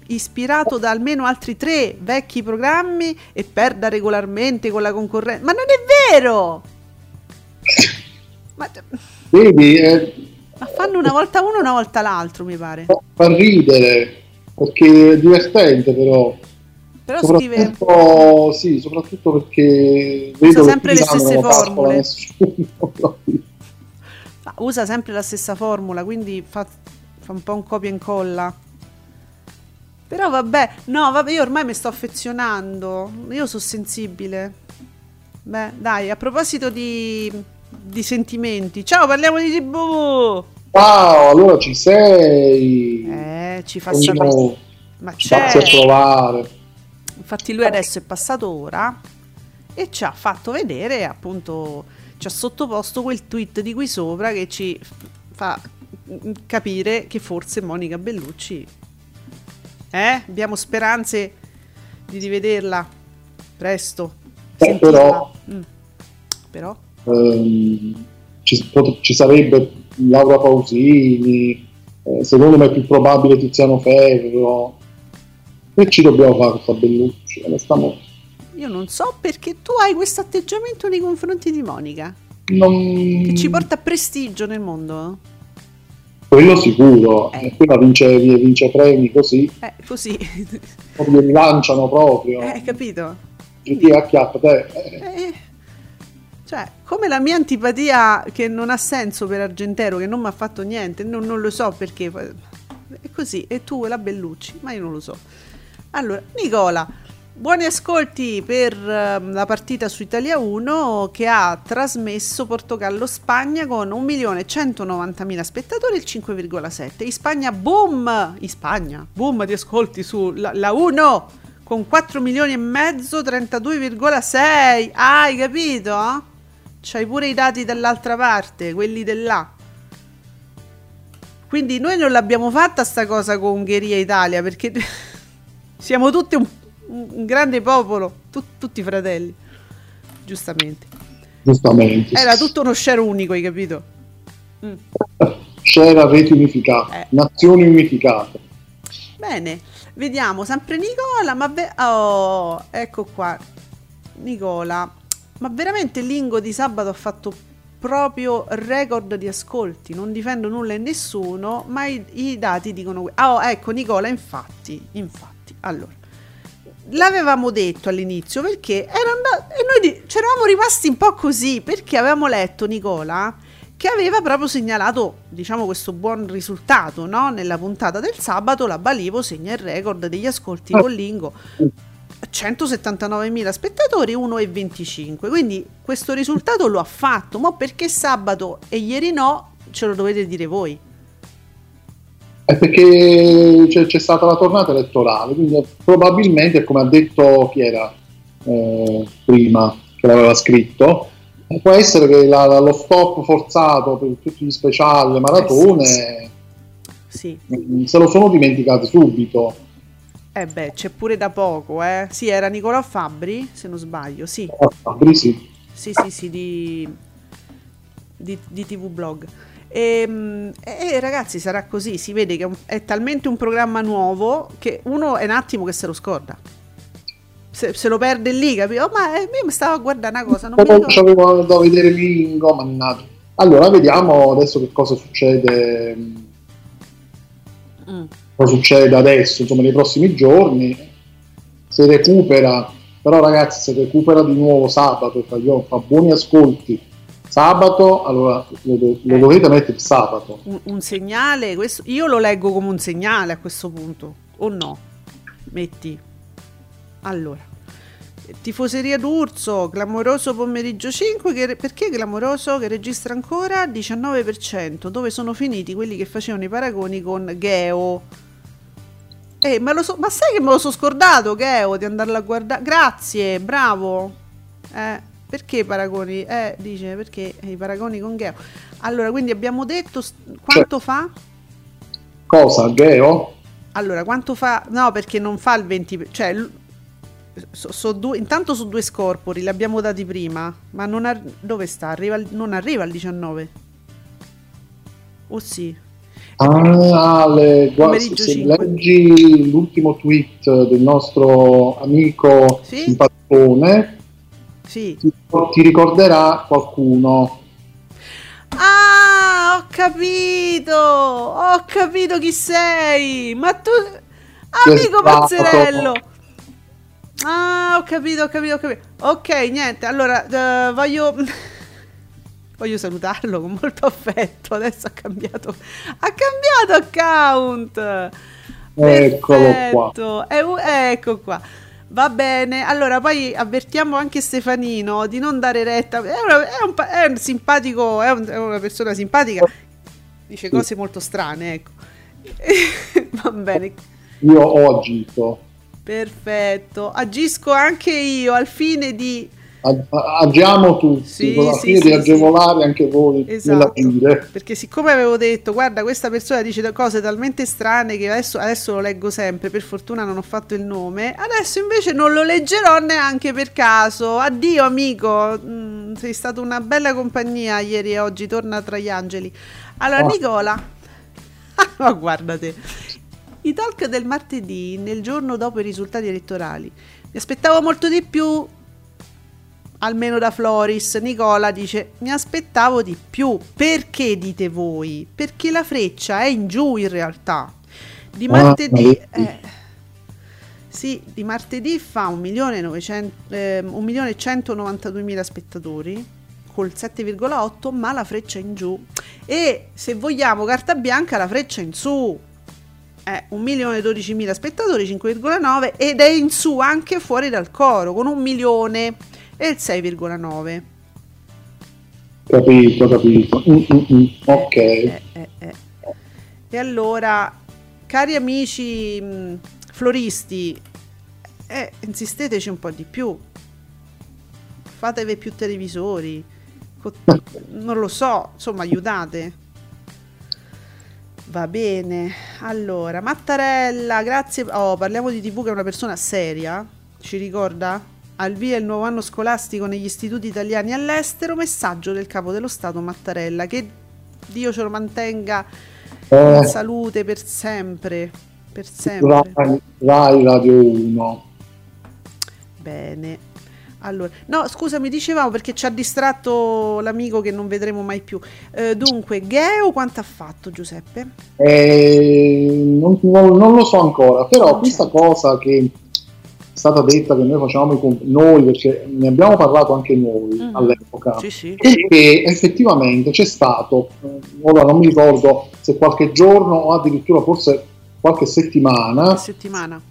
ispirato da almeno altri tre vecchi programmi e perda regolarmente con la concorrenza? Ma non è vero! Ma, Vedi, eh, ma fanno una volta uno, una volta l'altro, mi pare. fa ridere, perché è divertente però. Però scrive... Soprattutto, sì, soprattutto perché vedo Usa sempre le stesse formule. nessuno. Ma usa sempre la stessa formula, quindi fa, fa un po' un copia e incolla. Però vabbè, no, vabbè, io ormai mi sto affezionando. Io sono sensibile. Beh, dai, a proposito di, di sentimenti. Ciao, parliamo di TV. Wow, allora ci sei. Eh, ci fa sapere. Ma ci c'è. trovare. Infatti lui adesso è passato ora e ci ha fatto vedere, appunto, ci ha sottoposto quel tweet di qui sopra che ci fa capire che forse Monica Bellucci eh? Abbiamo speranze di rivederla presto. Eh, però- Mm. Però Ehm, ci, ci sarebbe Laura Pausini, eh, secondo me è più probabile Tiziano Ferro. E ci dobbiamo fare Bellucci, onestamente. io non so perché tu hai questo atteggiamento nei confronti di Monica, Non... che ci porta prestigio nel mondo. Quello sicuro, Eh. quella vince, vince premi così, Eh, così. proprio li lanciano proprio. Eh, capito? GT a chiappa, te. Eh, Eh, cioè, come la mia antipatia che non ha senso per Argentero, che non mi ha fatto niente, non, non lo so perché. È così, e tu la Bellucci, ma io non lo so. Allora, Nicola, buoni ascolti per ehm, la partita su Italia 1 che ha trasmesso Portogallo-Spagna con 1.190.000 spettatori, il 5,7. In Spagna, boom! In Spagna, boom di ascolti su la, la 1 con 4 milioni e mezzo, 32,6. Ah, hai capito? C'hai pure i dati dall'altra parte, quelli di là. Quindi noi non l'abbiamo fatta sta cosa con Ungheria e Italia perché *laughs* siamo tutti un, un grande popolo, tu- tutti fratelli. Giustamente. giustamente. Era tutto uno share unico, hai capito? Mm. C'era reti unificate, Eh. nazioni unificate. Bene, vediamo sempre Nicola, ma ve- oh, ecco qua. Nicola, ma veramente Lingo di sabato ha fatto proprio record di ascolti, non difendo nulla e nessuno, ma i, i dati dicono Ah, oh, ecco Nicola, infatti, infatti. Allora, l'avevamo detto all'inizio perché era andato e noi di- ci eravamo rimasti un po' così perché avevamo letto Nicola che aveva proprio segnalato diciamo questo buon risultato no? nella puntata del sabato la Balivo segna il record degli ascolti con Lingo 179.000 spettatori 1,25 quindi questo risultato lo ha fatto ma perché sabato e ieri no ce lo dovete dire voi. È perché c'è, c'è stata la tornata elettorale, quindi probabilmente, come ha detto chi era eh, prima, che l'aveva scritto, eh, può essere che la- lo stop forzato per tutti gli speciali, le maratone, sì. mm, se lo sono dimenticati subito. Eh beh c'è pure da poco eh sì era Nicola Fabbri se non sbaglio sì Fabri sì. Sì, sì, sì, di, di, di TV Blog. E, mm, e, ragazzi, sarà così. Si vede che è, talmente un programma nuovo che uno è un attimo che se lo scorda. Se, se lo perde lì, capito? Oh, ma eh, mi stavo a guardare una cosa, non mi ricordo. c'avevo da vedere Lingo, mannaggia. Allora, vediamo adesso che cosa succede. Mm. cosa succede adesso, insomma, nei prossimi giorni. Se recupera, però ragazzi, se recupera di nuovo sabato, fa, buoni ascolti sabato, allora lo, do- lo Eh. dovete mettere sabato. Un, un segnale, questo, io lo leggo come un segnale a questo punto, o no? Metti. Allora. Tifoseria d'Urso, clamoroso pomeriggio 5, che, perché clamoroso? Che registra ancora 19%, dove sono finiti quelli che facevano i paragoni con Geo. Eh, lo so- ma sai che me lo sono scordato, Geo, di andarla a guardare? Grazie, bravo. Eh, perché i paragoni? Eh, dice, perché i paragoni con Geo. Allora, quindi abbiamo detto quanto fa? Cosa, Geo? Allora, quanto fa? No, perché non fa il 20%, cioè so- so due- intanto su due scorpori li abbiamo dati prima, ma non ar- dove sta? Arriva non arriva al 19. Oh sì. Ah, le- guarda, se 5. leggi l'ultimo tweet del nostro amico Sì? simpaticone, Sì. ti, ti ricorderà qualcuno. Ah, ho capito! Ho capito chi sei! Ma tu amico. Pazzerello! Ah, ho capito, ho capito, ho capito. Ok, niente. Allora, eh, voglio *laughs* voglio salutarlo con molto affetto. Adesso ha cambiato, ha cambiato account. Eccolo qua. Eh, ecco qua. Va bene, allora poi avvertiamo anche Stefanino di non dare retta. È, una, è, un, è un, simpatico, è, un, è, una persona simpatica, dice cose molto strane, ecco. *laughs* Va bene. Io ho agito. Perfetto, agisco anche io al fine di agiamo tutti sì, con la sì, fine sì, di agevolare anche voi esatto. perché siccome avevo detto guarda questa persona dice cose talmente strane che adesso, adesso, lo leggo sempre per fortuna non ho fatto il nome adesso invece non lo leggerò neanche per caso. Addio amico. Mm, sei stata una bella compagnia ieri e oggi torna tra gli angeli. Allora oh. Nicola. *laughs* Ma guardate i talk del martedì nel giorno dopo i risultati elettorali mi aspettavo molto di più almeno da Floris. Nicola dice: Mi aspettavo di più. Perché dite voi? Perché la freccia è in giù in realtà. Di ah, martedì. Eh, sì, di martedì fa 1.192.000 eh, spettatori col 7,8 ma la freccia è in giù e se vogliamo carta bianca la freccia è in su è 1.012.000 spettatori 5,9 ed è in su anche fuori dal coro con un milione e il 6,9. Capito, capito. Mm, mm, mm. Ok. Eh, eh, eh. E allora, cari amici mh, floristi, eh, insisteteci un po' di più. Fatevi più televisori. non lo so, insomma, aiutate. Va bene. Allora, Mattarella, grazie. Oh, parliamo di TV che è una persona seria. Ci ricorda? Al via il nuovo anno scolastico negli istituti italiani all'estero, messaggio del capo dello Stato Mattarella, che Dio ce lo mantenga eh, in salute per sempre, per sempre. Rai, Rai Radio 1. Bene. Allora, no, scusa, mi dicevamo perché ci ha distratto l'amico che non vedremo mai più. Eh, dunque, Geo quanto ha fatto Giuseppe? Eh, non, non, non, lo so ancora, però non questa cosa che stata detta che noi facciamo i comp- noi perché ne abbiamo parlato anche noi uh-huh. all'epoca sì, sì. e effettivamente c'è stato ora non mi ricordo se qualche giorno o addirittura forse qualche settimana, settimana.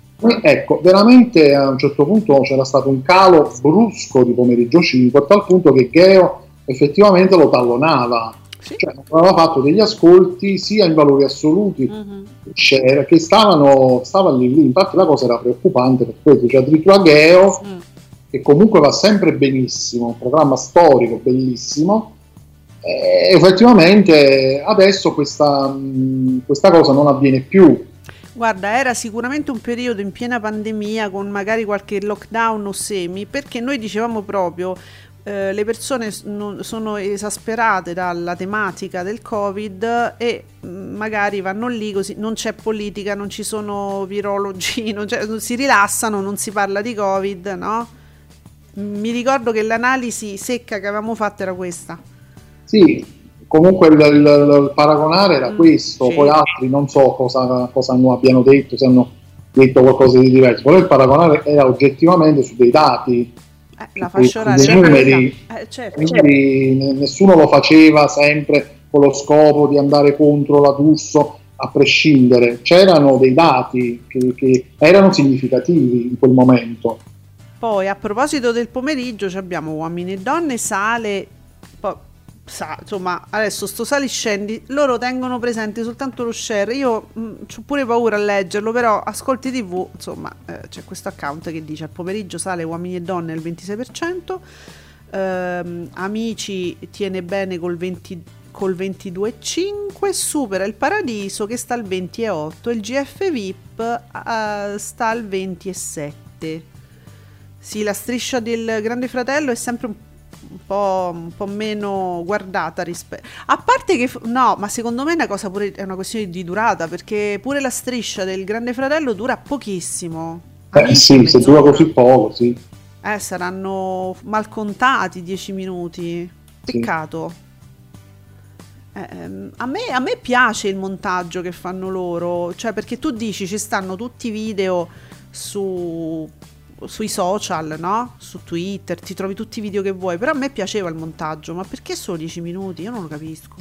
Ecco veramente a un certo punto c'era stato un calo brusco di pomeriggio 5 a tal punto che Geo effettivamente lo tallonava sì. cioè aveva fatto degli ascolti sia in valori assoluti uh-huh. che stavano, stavano lì, lì, infatti la cosa era preoccupante per questo, cioè addirittura Geo uh-huh. che comunque va sempre benissimo, un programma storico bellissimo e effettivamente adesso questa, questa cosa non avviene più Guarda, era sicuramente un periodo in piena pandemia con magari qualche lockdown o semi, perché noi dicevamo proprio eh, le persone sono esasperate dalla tematica del covid e mm, magari vanno lì così non c'è politica non ci sono virologi *laughs* non si rilassano non si parla di covid no? Mi ricordo che l'analisi secca che avevamo fatto era questa. Sì comunque il, il, il paragonare era mm, questo sì. poi altri non so cosa, cosa abbiano detto se hanno detto qualcosa di diverso però il paragonare era oggettivamente su dei dati eh, la fascia oraria numeri, eh, certo, certo. nessuno lo faceva sempre con lo scopo di andare contro la D'Urso a prescindere c'erano dei dati che, che, erano significativi in quel momento poi a proposito del pomeriggio abbiamo uomini e donne sale sa, insomma, adesso sto sali scendi, loro tengono presente soltanto lo share. Io mm, ho pure paura a leggerlo, però ascolti TV, insomma, eh, c'è questo account che dice al pomeriggio sale uomini e donne il 26%, ehm, amici tiene bene col 20 col 22,5 supera il paradiso che sta al 20,8 il GF VIP uh, sta al 27 sì la striscia del grande fratello è sempre un un po', un po', meno guardata rispetto a parte che no ma secondo me è una cosa pure è una questione di durata perché pure la striscia del grande fratello dura pochissimo. Eh sì se dura così poco sì. Eh saranno mal contati 10 minuti. Peccato. Sì. eh, a, me, a me piace il montaggio che fanno loro cioè perché tu dici ci stanno tutti i video su sui social, no? Su Twitter, ti trovi tutti i video che vuoi, però a me piaceva il montaggio, ma perché solo 10 minuti? Io non lo capisco.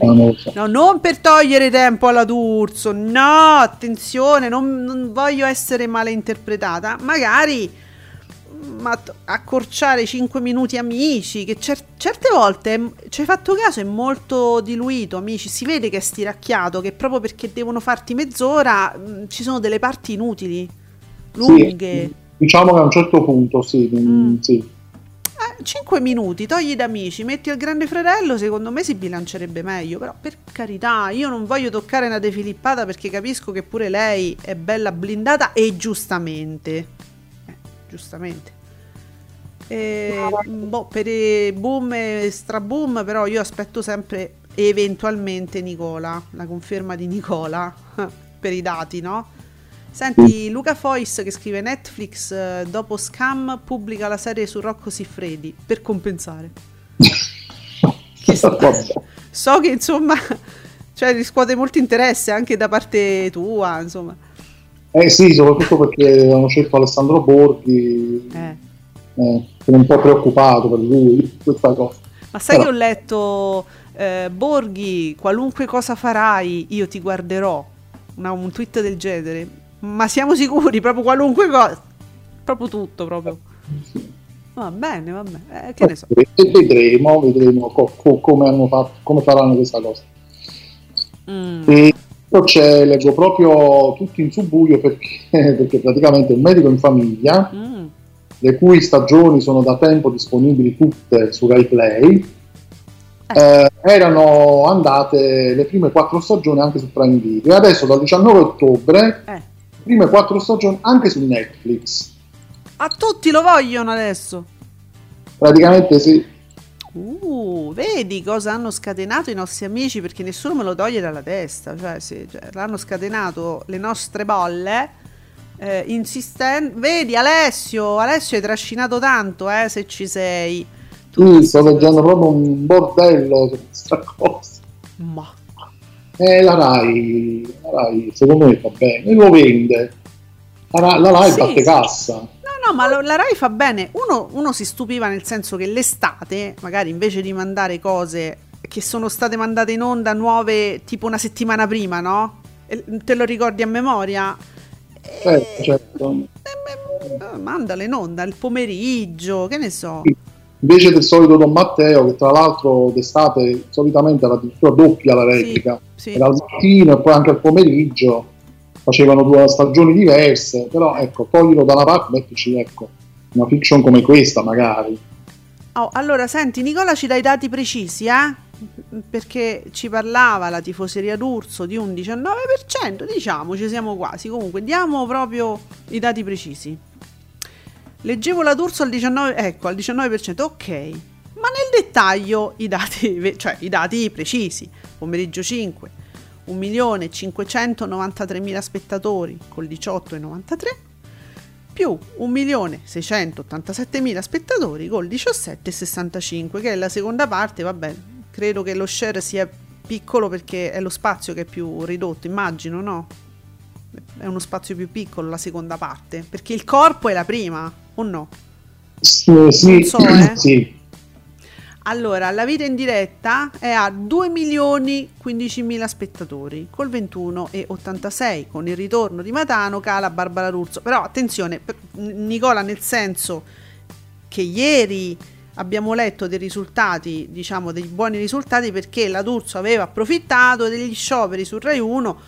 non so. No, non per togliere tempo alla D'Urso, no, attenzione, non, non voglio essere male interpretata, magari ma t- accorciare 5 minuti amici, che cer- certe volte, è- ci hai fatto caso, è molto diluito, amici, si vede che è stiracchiato, che proprio perché devono farti mezz'ora mh, ci sono delle parti inutili, lunghe. Sì, diciamo che a un certo punto sì, Mm. sì. Eh, 5 minuti, togli da amici, metti il grande fratello, secondo me si bilancerebbe meglio, però per carità, io non voglio toccare una De Filippata perché capisco che pure lei è bella blindata e giustamente. Eh, giustamente. E, boh, per i boom e straboom, però io aspetto sempre eventualmente Nicola, la conferma di Nicola *laughs* per i dati, no? Senti, Luca Fois che scrive Netflix eh, dopo Scam pubblica la serie su Rocco Siffredi per compensare. *laughs* Che so, so che insomma, *laughs* cioè riscuote molto interesse anche da parte tua, insomma. Eh sì, soprattutto perché hanno scelto Alessandro Borghi, Eh. eh, sono un po' preoccupato per lui, questa cosa. Ma sai Però- che ho letto eh, Borghi, qualunque cosa farai, io ti guarderò. Una- un tweet del genere. Ma siamo sicuri, proprio qualunque cosa. Proprio tutto, proprio. Va bene, va bene. Eh, che ne so. E vedremo, vedremo co- co- come, hanno fatto, come faranno questa cosa. Mm. E poi c'è, leggo proprio tutto in subbuio perché, *laughs* perché praticamente un medico in famiglia, Mm. le cui stagioni sono da tempo disponibili tutte su Rai Play, eh, erano andate le prime quattro stagioni anche su Prime Video e adesso dal 19 ottobre Eh. Prime quattro stagioni anche su Netflix. A tutti lo vogliono adesso. Praticamente sì. Uh, vedi cosa hanno scatenato i nostri amici perché nessuno me lo toglie dalla testa. Cioè, sì, cioè, l'hanno scatenato le nostre bolle. Eh, insisten- vedi Alessio, Alessio hai trascinato tanto, eh, se ci sei. Sì, sto leggendo proprio un bordello su questa cosa. Ma Eh, la Rai, la Rai secondo me fa bene, lo vende. La, la Rai Sì. batte cassa. No, no, ma la Rai fa bene. Uno, uno si stupiva nel senso che l'estate, magari invece di mandare cose che sono state mandate in onda nuove tipo una settimana prima, no? E te lo ricordi a memoria? Certo, certo. Eh, beh, mandale in onda il pomeriggio, che ne so. Invece del solito Don Matteo, che tra l'altro d'estate solitamente era addirittura doppia la replica, Sì, era al mattino e poi anche al pomeriggio, facevano due stagioni diverse, però ecco, toglilo da una parte, mettici ecco, una fiction come questa magari. Oh, allora, senti, Nicola ci dai dati precisi, eh? Perché ci parlava la tifoseria d'Urso di un 19%, diciamo, ci siamo quasi. Comunque, diamo proprio i dati precisi. Leggevo la d'Urso al 19%, ecco, al 19%, ok. Ma nel dettaglio i dati, *laughs* cioè i dati precisi. Pomeriggio 5, 1.593.000 spettatori col 18,93 più 1.687.000 spettatori col 17,65 che è la seconda parte, vabbè, credo che lo share sia piccolo perché è lo spazio che è più ridotto, immagino, no? È uno spazio più piccolo la seconda parte, perché il corpo è la prima, o no? Sì, sì, so, eh. sì. Allora, la vita in diretta è a 2 milioni 15 mila spettatori, col 21,86. Con il ritorno di Matano cala Barbara Ruzzo. Però attenzione, Nicola, nel senso che ieri abbiamo letto dei risultati, diciamo dei buoni risultati, perché la D'Urso aveva approfittato degli scioperi su Rai 1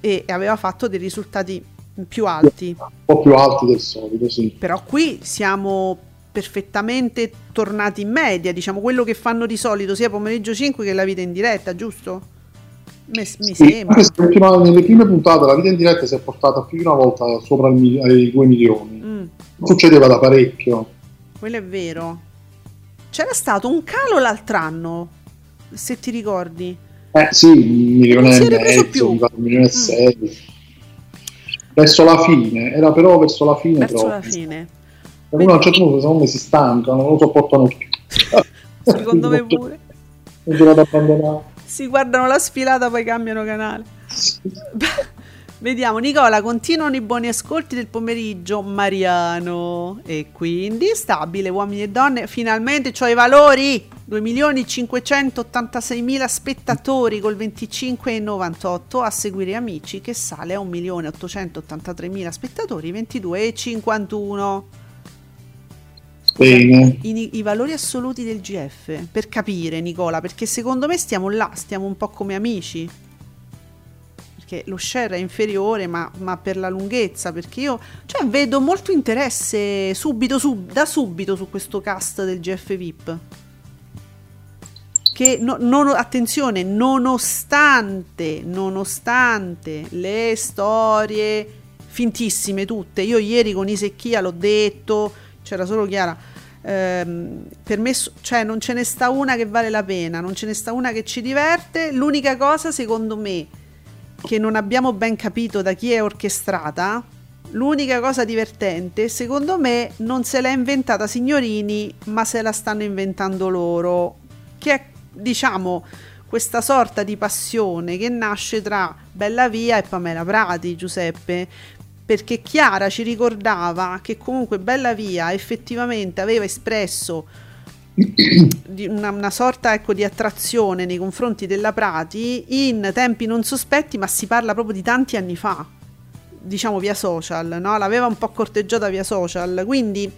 e e aveva fatto dei risultati più alti. un po' più alti del solito, sì. Però qui siamo perfettamente tornati in media, diciamo quello che fanno di solito sia pomeriggio 5 che la vita in diretta, giusto? Mi Sì, sembra. l'ultima- nelle prime puntate la vita in diretta si è portata più di una volta sopra il mi- ai 2 milioni. Mm, Succedeva da parecchio. quello è vero. C'era stato un calo l'altro anno, se ti ricordi. Eh sì, un milione Non e mezzo, mi un milione e Mm. sei. Verso la fine, era però verso la fine Verso proprio. la fine. E uno a un certo punto secondo me si stancano, non lo sopportano più. *laughs* Secondo me pure. Non da abbandonare. Si guardano la sfilata, poi cambiano canale. *laughs* Vediamo, Nicola, continuano i buoni ascolti del pomeriggio, Mariano. E quindi stabile, uomini e donne, finalmente ho i valori. 2.586.000 spettatori col 25,98 a seguire Amici che sale a 1.883.000 spettatori, 22,51. Bene. I, I valori assoluti del GF, per capire Nicola, perché secondo me stiamo là, stiamo un po' come amici perché lo share è inferiore, ma, ma, per la lunghezza, perché io cioè, vedo molto interesse subito, sub, da subito su questo cast del GF VIP. Che no, non, attenzione, nonostante, nonostante le storie fintissime tutte, io ieri con Isecchia l'ho detto, c'era solo Chiara. Ehm, per me cioè non ce ne sta una che vale la pena non ce ne sta una che ci diverte l'unica cosa secondo me che non abbiamo ben capito da chi è orchestrata, l'unica cosa divertente, secondo me, non se l'ha inventata Signorini, ma se la stanno inventando loro, che è, diciamo, questa sorta di passione che nasce tra Bella Via e Pamela Prati, Giuseppe, perché Chiara ci ricordava che comunque Bella Via effettivamente aveva espresso *coughs* una, una, sorta ecco, di attrazione nei confronti della Prati in tempi non sospetti, ma si parla proprio di tanti anni fa, diciamo via social, no? l'aveva un po' corteggiata via social, quindi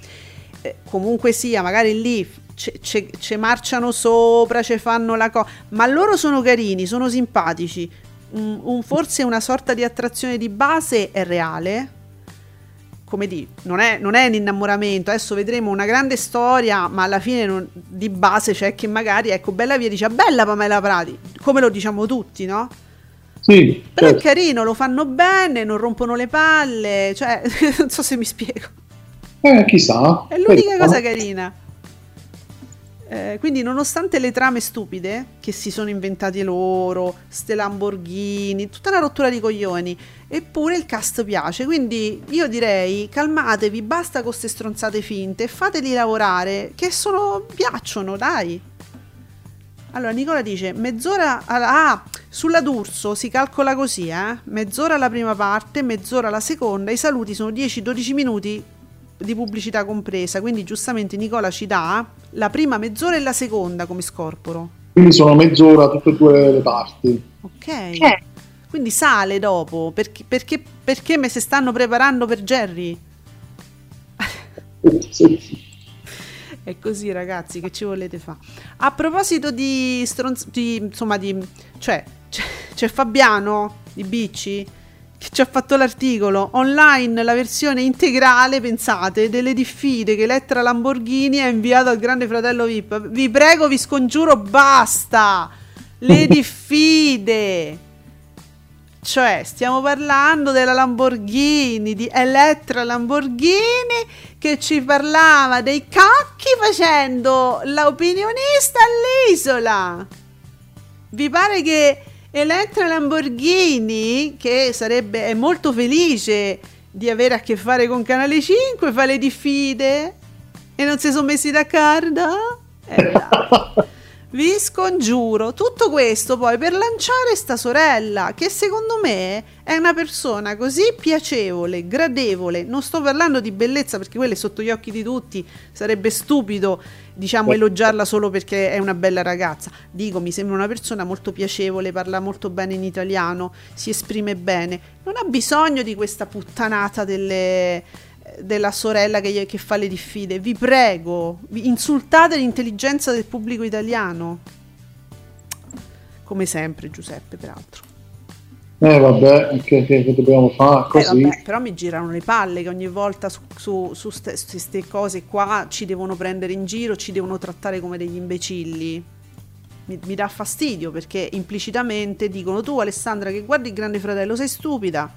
eh, comunque sia, magari lì ci marciano sopra, ci fanno la cosa, ma loro sono carini, sono simpatici, un, un, forse una sorta di attrazione di base è reale come di, non è, non è un innamoramento, adesso vedremo una grande storia, ma alla fine non, di base c'è che magari, ecco, Bella Via dice, bella Pamela Prati, come lo diciamo tutti, no? Sì, Però certo. è carino, lo fanno bene, non rompono le palle, cioè, *laughs* non so se mi spiego. Eh, chissà. È l'unica cosa carina. Eh, quindi, nonostante le trame stupide che si sono inventati loro, ste Lamborghini, tutta una rottura di coglioni, eppure il cast piace. Quindi io direi calmatevi, basta con queste stronzate finte, fateli lavorare, che sono piacciono, dai. Allora, Nicola dice: mezz'ora. Ah, sulla D'Urso si calcola così, eh? Mezz'ora la prima parte, mezz'ora la seconda. I saluti sono 10-12 minuti di pubblicità compresa. Quindi, giustamente, Nicola ci dà la prima mezz'ora e la seconda come scorporo. Quindi sono mezz'ora tutte e due le parti. Ok. Eh. Quindi sale dopo, perché, perché, perché me si stanno preparando per Jerry? sì. È così ragazzi, che ci volete fare? A proposito di, stronz- di insomma di... cioè, c'è, c'è Fabiano di Bicci che ci ha fatto l'articolo online la versione integrale, pensate, delle diffide che Elettra Lamborghini ha inviato al grande fratello VIP. Vi prego, vi scongiuro, basta! Le *laughs* diffide! Cioè, stiamo parlando della Lamborghini, di Elettra Lamborghini che ci parlava dei cacchi facendo l'opinionista all'isola. Vi pare che Elettra Lamborghini, che sarebbe è molto felice di avere a che fare con Canale 5, fa le diffide e non si sono messi d'accordo? Eh, *laughs* Vi scongiuro tutto questo poi per lanciare sta sorella, che secondo me è una persona così piacevole, gradevole. Non sto parlando di bellezza perché quella è sotto gli occhi di tutti, sarebbe stupido, diciamo, elogiarla solo perché è una bella ragazza. Dico, mi sembra una persona molto piacevole, parla molto bene in italiano, si esprime bene. Non ha bisogno di questa puttanata delle della sorella che, che, fa le diffide. Vi prego, insultate l'intelligenza del pubblico italiano. Come sempre, Giuseppe, peraltro. Eh vabbè, che, che, che dobbiamo fare così? Eh, vabbè, però mi girano le palle che ogni volta su, su, queste cose qua ci devono prendere in giro, ci devono trattare come degli imbecilli. Mi, mi dà fastidio perché implicitamente dicono tu Alessandra che guardi il grande fratello sei stupida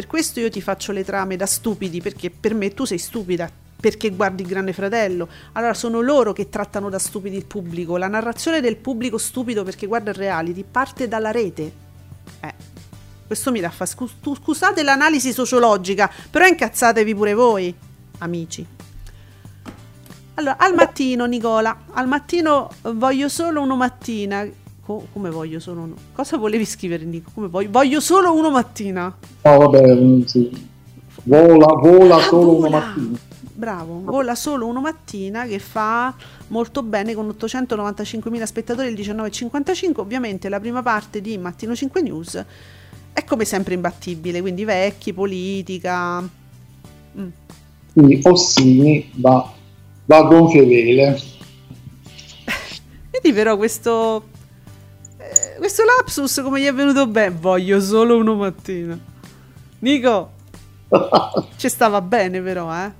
per questo io ti faccio le trame da stupidi, perché per me tu sei stupida, perché guardi il Grande Fratello. Allora sono loro che trattano da stupidi il pubblico. La narrazione del pubblico stupido perché guarda il reality parte dalla rete. Eh, questo mi dà fa scusate l'analisi sociologica, però incazzatevi pure voi, amici. Allora, al mattino, Nicola, al mattino voglio solo una mattina co- come voglio solo uno? Cosa volevi scrivere, Nico? Come voglio? Voglio solo uno mattina. No, vabbè, mm, sì. Vola, vola Ah, solo vola! una mattina. Bravo, vola solo uno mattina che fa molto bene con 895.000 spettatori il 19.55. Ovviamente la prima parte di Mattino 5 News è come sempre imbattibile, quindi vecchi, politica. Mm. Quindi Ossini va, va a gonfie vele. *laughs* Vedi però questo questo lapsus come gli è venuto bene? Voglio solo uno mattina. Nico, *laughs* ci stava bene però, eh.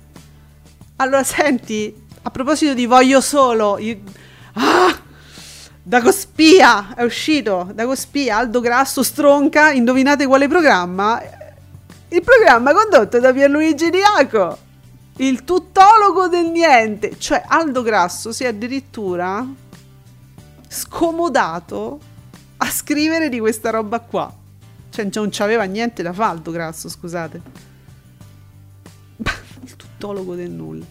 Allora senti, a proposito di voglio solo, io- ah! Dagospia è uscito, Dagospia, Aldo Grasso stronca, indovinate quale programma? Il programma condotto da Pierluigi Diaco, il tuttologo del niente, cioè Aldo Grasso si è addirittura scomodato a scrivere di questa roba qua. Cioè non c'aveva niente da fare Aldo Grasso, scusate. *laughs* Il tuttologo del nulla.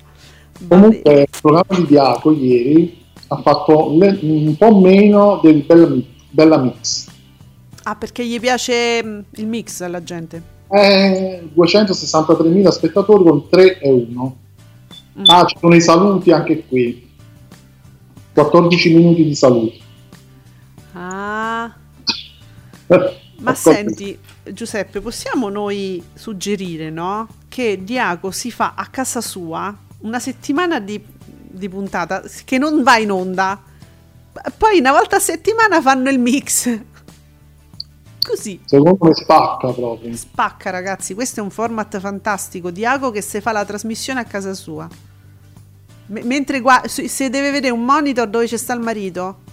Vabbè. Comunque il programma di Diaco ieri ha fatto le- un po' meno del Bella, Bella Mix. Ah, perché gli piace mm, il mix alla gente. Eh, 263.000 spettatori con 3 e 1. Mm. Ah, ci sono i saluti anche qui. 14 minuti di saluti. *laughs* ma senti, Giuseppe, possiamo noi suggerire, no? Che Diaco si fa a casa sua una settimana di, di puntata che non va in onda. Poi una volta a settimana fanno il mix. *laughs* Così. Secondo me spacca proprio. Spacca ragazzi, questo è un format fantastico. Diaco che se fa la trasmissione a casa sua. M- mentre gua- se deve vedere un monitor dove c'è sta il marito.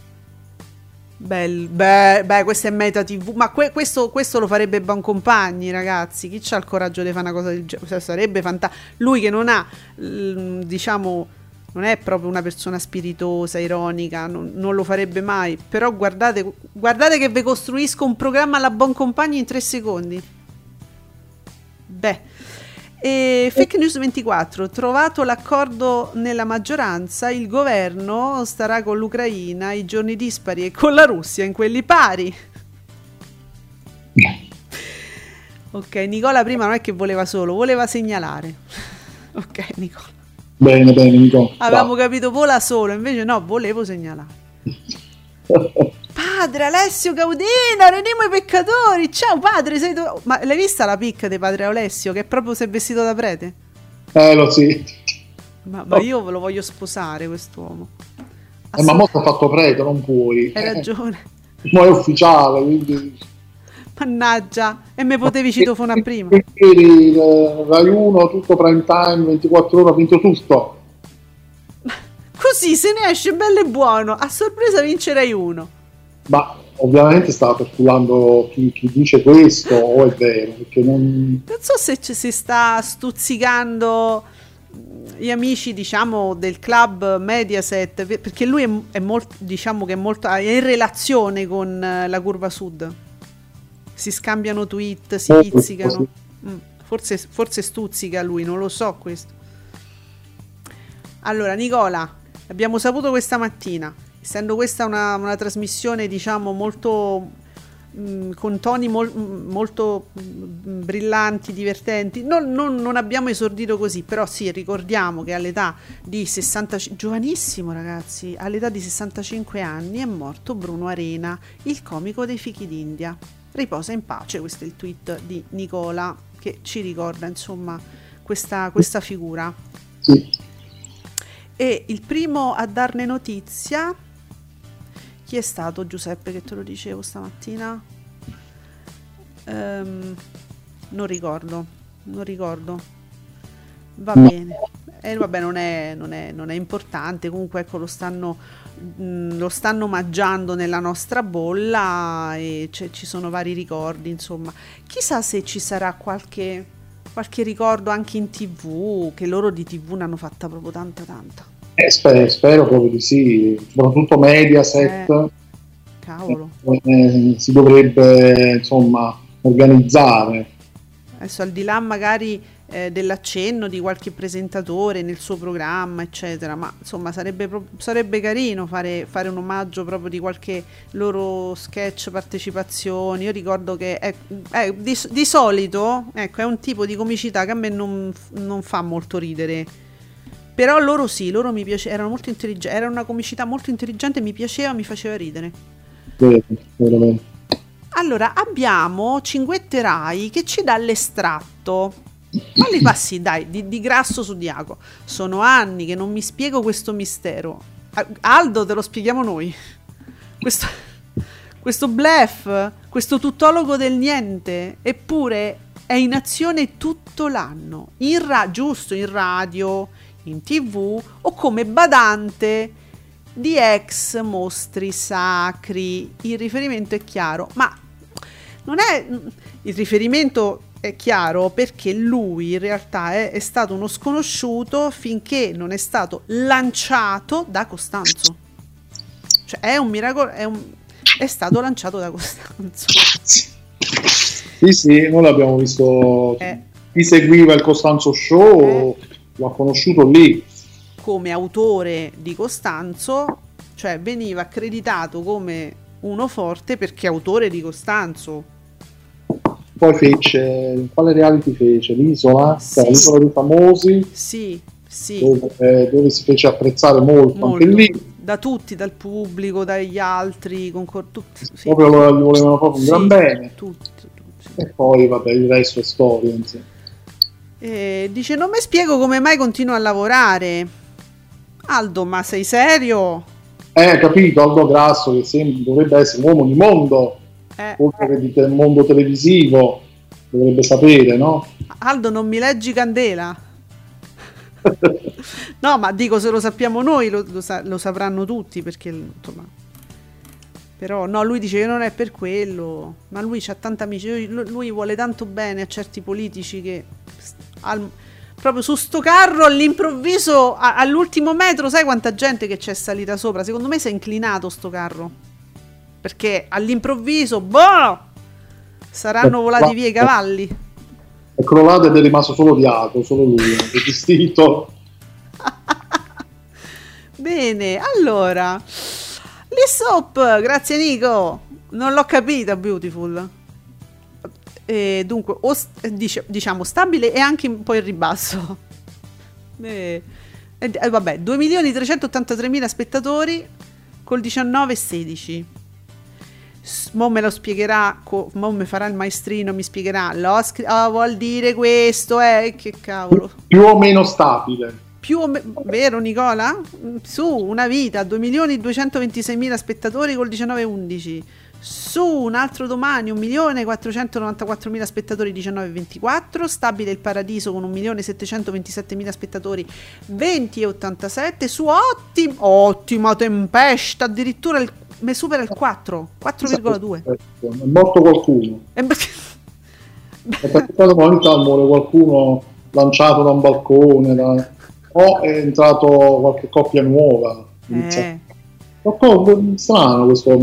Bel, beh, beh, questo è Meta TV. Ma que- questo, questo lo farebbe Boncompagni, ragazzi. Chi c'ha il coraggio di fare una cosa del genere? Sarebbe fantastico. Lui che non ha, diciamo, non è proprio una persona spiritosa, ironica, non, non lo farebbe mai. Però guardate, guardate che vi costruisco un programma alla Boncompagni in tre secondi. Beh. E Fake News 24, trovato l'accordo nella maggioranza, il governo starà con l'Ucraina i giorni dispari e con la Russia in quelli pari. Ok, Nicola prima non è che voleva solo, voleva segnalare. *laughs* Ok, Nicola. Bene, bene, Nico. Avevamo capito vola solo, invece no, volevo segnalare. *laughs* Padre Alessio Gaudino, redimo i peccatori. Ciao padre, sei tu... Ma l'hai vista la picca di padre Alessio che proprio si è vestito da prete? Eh, lo sì. Ma, ma io ve lo voglio sposare quest'uomo. Eh, ma mo ti ha fatto prete, non puoi. Hai ragione. Eh, mo è ufficiale, quindi... Mannaggia, e me potevi citofonare prima. Ieri eh, Rai 1, tutto prime time, 24 ore, ha vinto tutto. *laughs* Così se ne esce bello e buono. A sorpresa vincerai uno. Ma ovviamente stava perculando chi, chi dice questo o è vero, perché non... Non so se ci si sta stuzzicando gli amici, diciamo, del club Mediaset, perché lui è, è molto, diciamo che è molto è in relazione con eh, la curva sud. Si scambiano tweet, si Oh, pizzicano. Mm, Forse, forse stuzzica lui, non lo so questo. Allora, Nicola, abbiamo saputo questa mattina, essendo questa una, una trasmissione, diciamo, molto mh, con toni mol- mh, molto mh, brillanti, divertenti. Non, non- non abbiamo esordito così, però sì, ricordiamo che all'età di 65, giovanissimo ragazzi, all'età di 65 anni è morto Bruno Arena, il comico dei fichi d'India. Riposa in pace, questo è il tweet di Nicola che ci ricorda insomma questa, questa figura. Sì. E il primo a darne notizia, chi è stato Giuseppe che te lo dicevo stamattina? Ehm, non ricordo, non ricordo. Va bene. E vabbè, non è, non è- non è importante, comunque ecco lo stanno, mh, lo stanno mangiando nella nostra bolla e ci sono vari ricordi, insomma. Chissà se ci sarà qualche, qualche ricordo anche in tv, che loro di tv ne hanno fatta proprio tanta tanta. Eh, spero, spero proprio di sì, soprattutto Mediaset Cavolo. eh, si dovrebbe insomma organizzare. Adesso al di là magari eh, dell'accenno di qualche presentatore nel suo programma, eccetera. Ma insomma, sarebbe, pro- sarebbe carino fare, fare, un omaggio proprio di qualche loro sketch, partecipazione. Io ricordo che è, è, di, di, solito ecco, è un tipo di comicità che a me non, non fa molto ridere. Però loro sì, loro mi piace, erano molto intelligenti, era una comicità molto intelligente, mi piaceva, mi faceva ridere. Veramente. Allora, abbiamo Cinguette Rai che ci dà l'estratto. Ma li passi, dai, di, di grasso su Diaco. Sono anni che non mi spiego questo mistero. Aldo, te lo spieghiamo noi. Questo, questo blef, questo tuttologo del niente, eppure è in azione tutto l'anno. In ra- giusto, in radio, in tv o come badante di ex mostri sacri. Il riferimento è chiaro, ma non è il riferimento è chiaro perché lui in realtà è, è, stato uno sconosciuto finché non è stato lanciato da Costanzo. Cioè è un miracolo, è, un, è stato lanciato da Costanzo. Sì, sì, noi l'abbiamo visto. Eh. Chi seguiva il Costanzo Show eh. L'ha conosciuto lì. Come autore di Costanzo, cioè veniva accreditato come uno forte perché autore di Costanzo poi fece, quale reality fece? L'isola? Sì. Cioè, l'isola dei famosi? Sì, sì. Dove, eh, dove, si fece apprezzare molto, molto. anche lì. Da tutti, dal pubblico, dagli altri, concor- tutti. Sì. Proprio lo, gli volevano proprio un sì, gran bene. Tutti, tutti. E poi, vabbè, il resto è storia. Eh, dice, non mi spiego come mai continuo a lavorare. Aldo, ma sei serio? Eh, capito, Aldo Grasso, che sembra, dovrebbe essere un uomo di mondo eh. oltre che del mondo televisivo, dovrebbe sapere, no? Aldo, non mi leggi candela? *laughs* no, ma dico se lo sappiamo noi, lo, lo, sa- lo sapranno tutti perché insomma. Però no, lui dice che non è per quello, ma lui ha tanta amici, lui, lui vuole tanto bene a certi politici che al, proprio su sto carro all'improvviso a, all'ultimo metro, sai quanta gente che c'è salita sopra? Secondo me si è inclinato sto carro. Perché all'improvviso, boh, saranno volati via i cavalli. È crollato ed è rimasto solo Diaco, solo lui, è esistito. *laughs* Bene, allora, l'Isop, grazie Nico, non l'ho capita, Beautiful. E dunque, st- dice, diciamo stabile e anche un po' in ribasso. *laughs* E, eh, vabbè, 2.383.000 spettatori col 19,16 mo me lo spiegherà, mo me farà il maestrino, mi spiegherà, l'ho scritto, oh, vuol dire questo, eh, che cavolo. Più o meno stabile. Più o meno, vero Nicola? Su, una vita, 2.226.000 spettatori col 19-11. Su un altro domani 1.494.000 spettatori 19-24, stabile il paradiso con 1.727.000 spettatori 20-87, su ottim- ottima tempesta addirittura il mi supera il 4, 4,2. È morto qualcuno. È capitato ogni tanto muore qualcuno lanciato da un balcone da... o è entrato qualche coppia nuova. Eh. Qualcosa strano questo.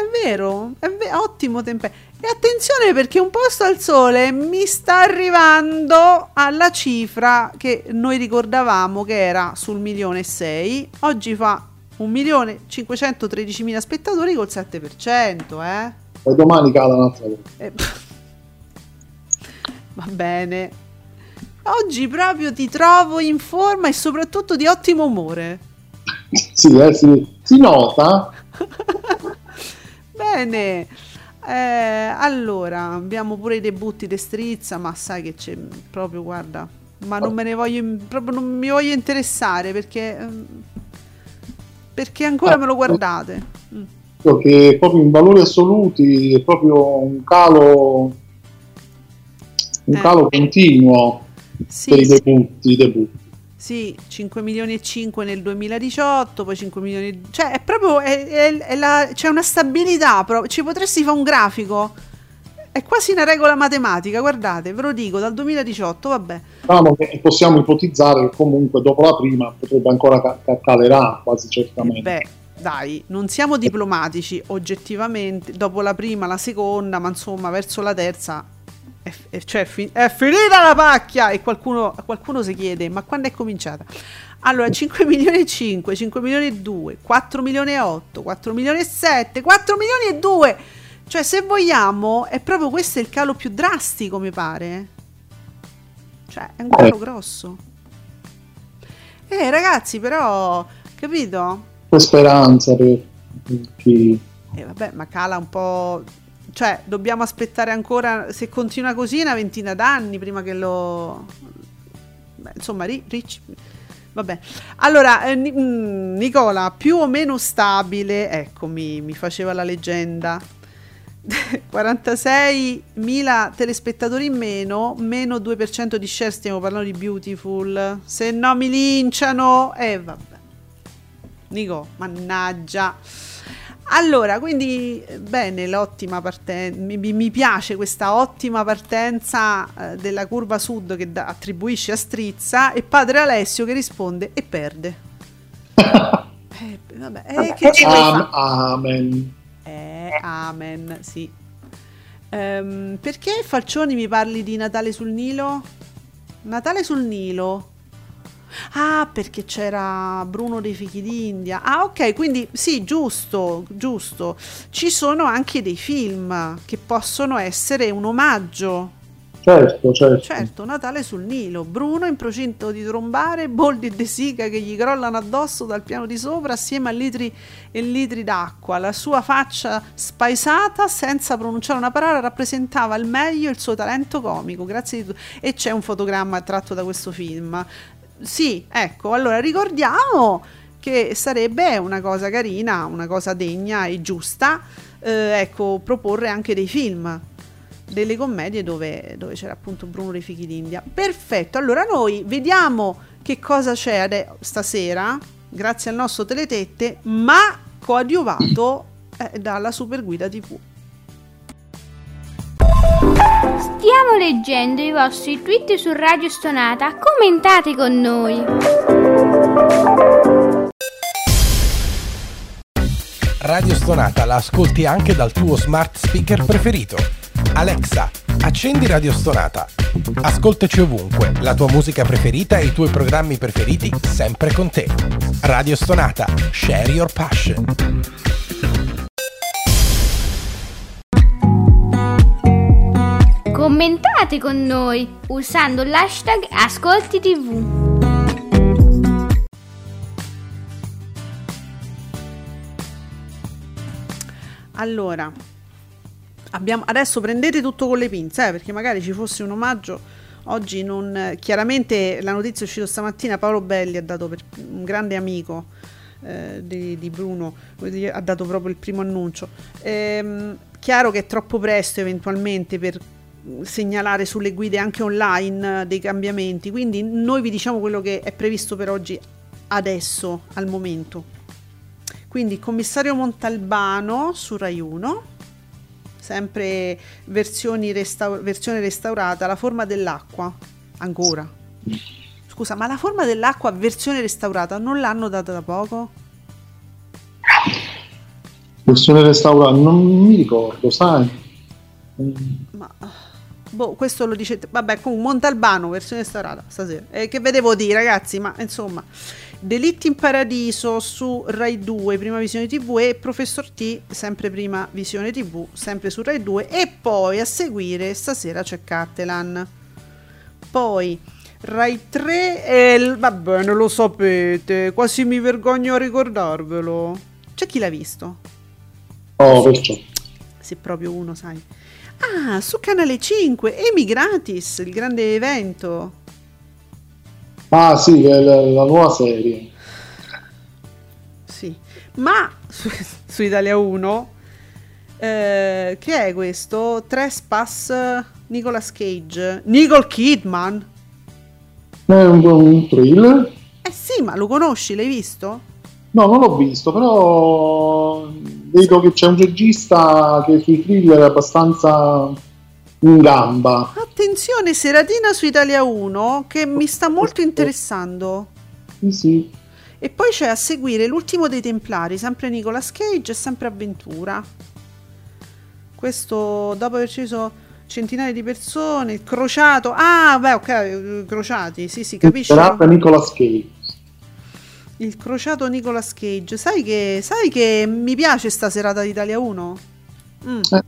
È vero, è ve- ottimo tempo. E attenzione perché un posto al sole mi sta arrivando alla cifra che noi ricordavamo che era sul milione e 6, oggi fa 1.513.000 spettatori col 7%, eh? E domani cala un'altra volta. Eh, *laughs* va bene. Oggi proprio ti trovo in forma e soprattutto di ottimo umore. sì, eh, sì, si nota. *laughs* bene. Eh, allora, abbiamo pure i debutti di Strizza, ma sai che c'è proprio, guarda, ma non me ne voglio, proprio non mi voglio interessare perché ehm, perché ancora ah, me lo guardate? Mm. Che proprio in valori assoluti è proprio un calo, un eh. calo continuo sì, per i debutti, i debutti. Sì, 5 milioni e 5 nel 2018, poi 5 milioni... Cioè, è proprio... È, è, è la, c'è una stabilità, proprio. ci potresti fare un grafico è quasi una regola matematica, guardate, ve lo dico, dal 2018, vabbè. Diciamo che possiamo ipotizzare che comunque dopo la prima potrebbe ancora ca- calerà quasi certamente. Eh beh, dai, non siamo diplomatici oggettivamente, dopo la prima, la seconda, ma insomma verso la terza è, è, cioè, è finita la pacchia e qualcuno, qualcuno si chiede ma quando è cominciata? Allora 5 milioni e 5, 5 milioni e 2, 4 milioni e 8, 4 milioni e 7, 4 milioni e 2. Cioè se vogliamo è proprio questo il calo più drastico mi pare. Cioè è un calo grosso. Eh ragazzi però, capito? C'è speranza per chi... Eh vabbè ma cala un po' cioè dobbiamo aspettare ancora se continua così una ventina d'anni prima che lo Beh, insomma Rich vabbè. Allora eh, mm, Nicola più o meno stabile ecco mi, mi faceva la leggenda. *laughs* 46.000 telespettatori in meno meno 2% di share stiamo parlando di Beautiful. Se no mi linciano e eh, vabbè. Nico mannaggia allora, quindi bene, l'ottima partenza, mi, mi, piace questa ottima partenza eh, della curva sud che da, attribuisce a Strizza e padre Alessio che risponde e perde. *laughs* eh, vabbè, eh, che ci Am- amen. Eh, amen, sì. Um, perché Falcioni mi parli di Natale sul Nilo? Natale sul Nilo? Ah, perché c'era Bruno dei Fichi d'India. Ah, ok, quindi sì, giusto, giusto. Ci sono anche dei film che possono essere un omaggio. Certo, certo. Certo, Natale sul Nilo. Bruno in procinto di trombare, Boldi e De Sica che gli crollano addosso dal piano di sopra assieme a litri e litri d'acqua. La sua faccia spaesata, senza pronunciare una parola, rappresentava al meglio il suo talento comico. Grazie di tutto. E c'è un fotogramma tratto da questo film sì, ecco, allora ricordiamo che sarebbe una cosa carina, una cosa degna e giusta, eh, ecco, proporre anche dei film, delle commedie dove, dove c'era appunto Bruno dei Fichi d'India. Perfetto, allora noi vediamo che cosa c'è stasera, grazie al nostro Teletette, ma coadiuvato eh, dalla Super Guida TV. Stiamo leggendo i vostri tweet su Radio Stonata. Commentate con noi. Radio Stonata la ascolti anche dal tuo smart speaker preferito. Alexa, accendi Radio Stonata. Ascoltaci ovunque, la tua musica preferita e i tuoi programmi preferiti sempre con te. Radio Stonata, share your passion. Commentate con noi usando l'hashtag Ascolti TV. Allora, abbiamo, adesso prendete tutto con le pinze, eh, perché magari ci fosse un omaggio. Oggi non. Chiaramente la notizia è uscita stamattina. Paolo Belli ha dato per un grande amico eh, di, di, Bruno, ha dato proprio il primo annuncio. Ehm, chiaro che è troppo presto eventualmente per segnalare sulle guide anche online dei cambiamenti, quindi noi vi diciamo quello che è previsto per oggi adesso, al momento. Quindi commissario Montalbano su Rai 1, sempre restaur- versione restaurata, la forma dell'acqua, ancora. Scusa, ma la forma dell'acqua versione restaurata non l'hanno data da poco? Versione restaurata, non mi ricordo, sai. Ma Boh, questo lo dice. Vabbè, comunque Montalbano, versione restaurata stasera. Eh, che vedevo dire, ragazzi, ma insomma. Delitti in Paradiso su Rai 2, prima visione TV e Professor T, sempre prima visione TV, sempre su Rai 2 e poi a seguire stasera c'è Cattelan. Poi Rai 3 e va bene, lo sapete, quasi mi vergogno a ricordarvelo. C'è chi l'ha visto? Oh, perciò. Se proprio uno, sai. Ah, su Canale 5, Emi Gratis, il grande evento. Ah sì, la, la nuova serie. Sì, ma su, *laughs* su Italia 1, eh, che è questo? Trespass Nicolas Cage, Nicole Kidman. È un, un thriller? Eh sì, ma lo conosci, l'hai visto? No, non l'ho visto, però vedo che c'è un regista che sui thriller è abbastanza in gamba. Attenzione, Seratina su Italia 1 che mi sta molto interessando. Sì, sì. E poi c'è a seguire l'ultimo dei Templari, sempre Nicolas Cage e sempre Avventura. Questo dopo aver deciso centinaia di persone, crociato. Ah, beh, ok, crociati, sì, sì, capisci? Serata Nicolas Cage. Il crociato Nicolas Cage. Sai che, sai che mi piace sta serata d'Italia 1? Mm. Eh.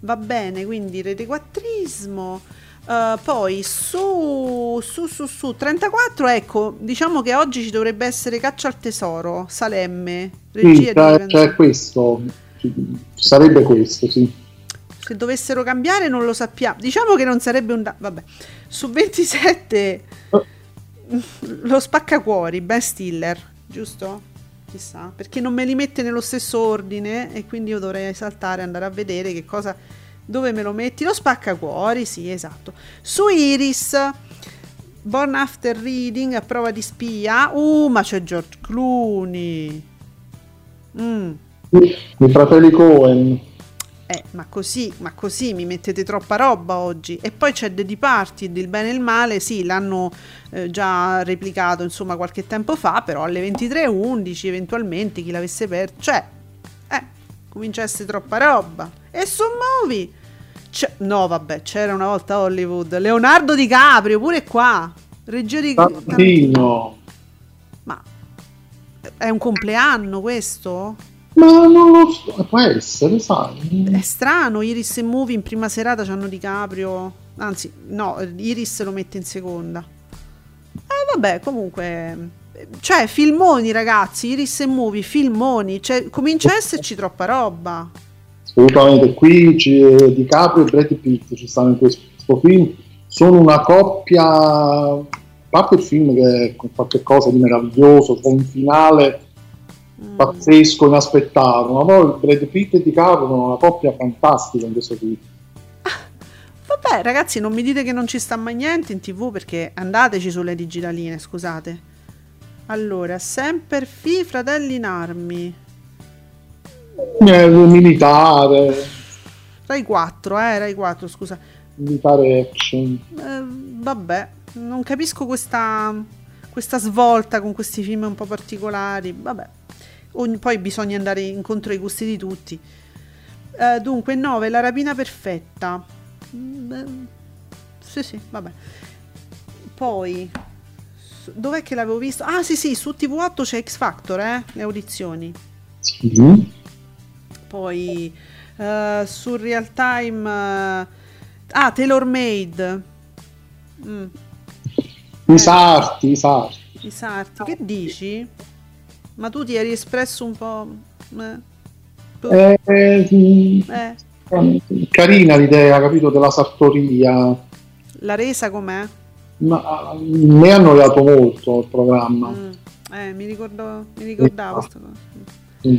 Va bene, quindi rete quattrismo. Uh, poi su, su, su, su 34, ecco, diciamo che oggi ci dovrebbe essere Caccia al Tesoro, Salemme, regia Sì, c'è, c'è questo, sarebbe questo, sì. Se dovessero cambiare non lo sappiamo. Diciamo che non sarebbe un... da- Vabbè. Su 27 lo spaccacuori, Ben Stiller, giusto? Chissà, perché non me li mette nello stesso ordine e quindi io dovrei saltare, andare a vedere che cosa... Dove me lo metti? Lo spaccacuori, sì, esatto. Su Iris, Born After Reading, a prova di spia. Uh, ma c'è George Clooney. Mm. I fratelli Cohen. Eh, ma così, ma così mi mettete troppa roba oggi. E poi c'è The Departed, il bene e il male, sì, l'hanno eh, già replicato insomma qualche tempo fa, però alle 23.11 eventualmente chi l'avesse perso, cioè, eh, comincia a essere troppa roba. E su Movie, c'è- no vabbè, c'era una volta Hollywood, Leonardo DiCaprio, pure qua, regia di... Tarantino. Ma è un compleanno questo? Ma non lo so, può essere, sai. È strano, Iris e Movie in prima serata c'hanno DiCaprio. Anzi, no, Iris lo mette in seconda. Eh vabbè, comunque cioè filmoni ragazzi, Iris e Movie, filmoni, cioè comincia a esserci troppa roba. Assolutamente, qui ci- Di Caprio e Brad Pitt ci stanno in questo film, sono una coppia, a parte il film che è qualche cosa di meraviglioso, c'è un finale. Pazzesco, inaspettato, ma poi Brad Pitt e Di Caprio sono una coppia fantastica in questo film. Vabbè, ragazzi, non mi dite che non ci sta mai niente in TV perché andateci sulle digitaline, scusate. Allora, Semper Fi, Fratelli in Armi. Eh, militare, Rai 4, eh, Rai 4, scusa. militare action. Eh, vabbè, non capisco questa, questa svolta con questi film un po' particolari. Vabbè, Ogni- poi bisogna andare incontro ai gusti di tutti. Eh, dunque, 9, La rapina perfetta. Mm, eh, sì, sì, vabbè. Poi, dov'è che l'avevo visto? Ah, sì, sì, su TV8 c'è X Factor, eh, le audizioni. Sì. Poi, eh, su Real Time... eh, ah, Tailor Made. Mm. I sarti, i sarti. I sarti, che dici? Ma tu ti eri espresso un po'. Eh, Eh, eh, carina l'idea, capito, della sartoria. la resa com'è? Ma mi ha annoiato molto il programma. Mm, eh, mi, ricordo, mi ricordavo. Mm.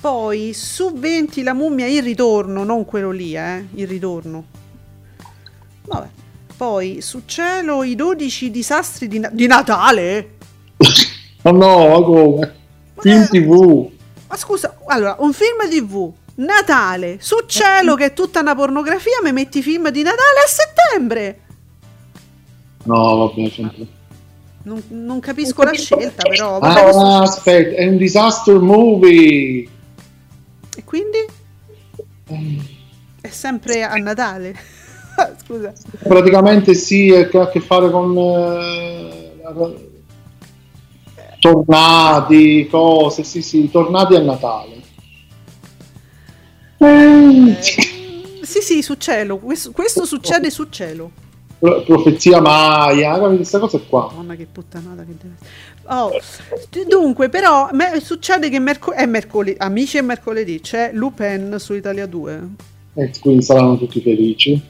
Poi su 20 la mummia il ritorno, non quello lì, eh, il ritorno. Vabbè. Poi su cielo i 12 disastri di, Na- di Natale. *laughs* Oh no, ma come? Film TV. Ma scusa, allora, un film TV, Natale, su cielo che è tutta una pornografia, mi metti film di Natale a settembre. No, vabbè, sempre. Non, non capisco la scelta, però. vabbè, questo- Ah, aspetta, è un disaster movie. E quindi è sempre a Natale. *laughs* Scusa. Praticamente sì, ha a che fare con eh, tornati, cose, sì, sì, tornati a Natale. Eh, sì, sì, su cielo. Questo, questo succede su cielo. Pro- Profezia Maya, capito? Queste cose qua. Madonna, che puttanata che deve. Oh, dunque, però, me- succede che merco- è mercoledì, amici è mercoledì, c'è Lupin su Italia 2. E quindi saranno tutti felici.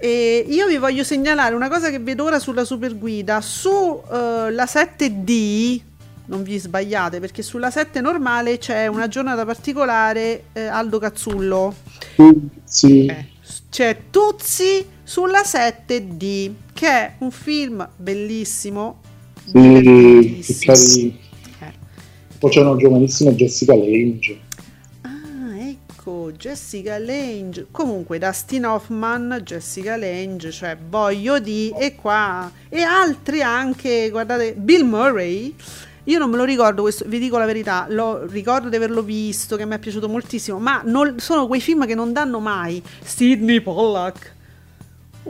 E io vi voglio segnalare una cosa che vedo ora sulla super guida. Su eh, la 7D, non vi sbagliate, perché sulla 7 normale c'è una giornata particolare eh, Aldo Cazzullo. Sì. C'è Tuzzi sulla 7D, che è un film bellissimo. Sì, carino. Eh. Poi c'è una giovanissima Jessica Lange. Ah, ecco, Jessica Lange. Comunque, Dustin Hoffman, Jessica Lange, cioè voglio di, e qua, e altri anche, guardate, Bill Murray, Io non me lo ricordo, questo, vi dico la verità, lo, ricordo di averlo visto, che mi è piaciuto moltissimo, ma non, sono quei film che non danno mai. Sidney Pollack.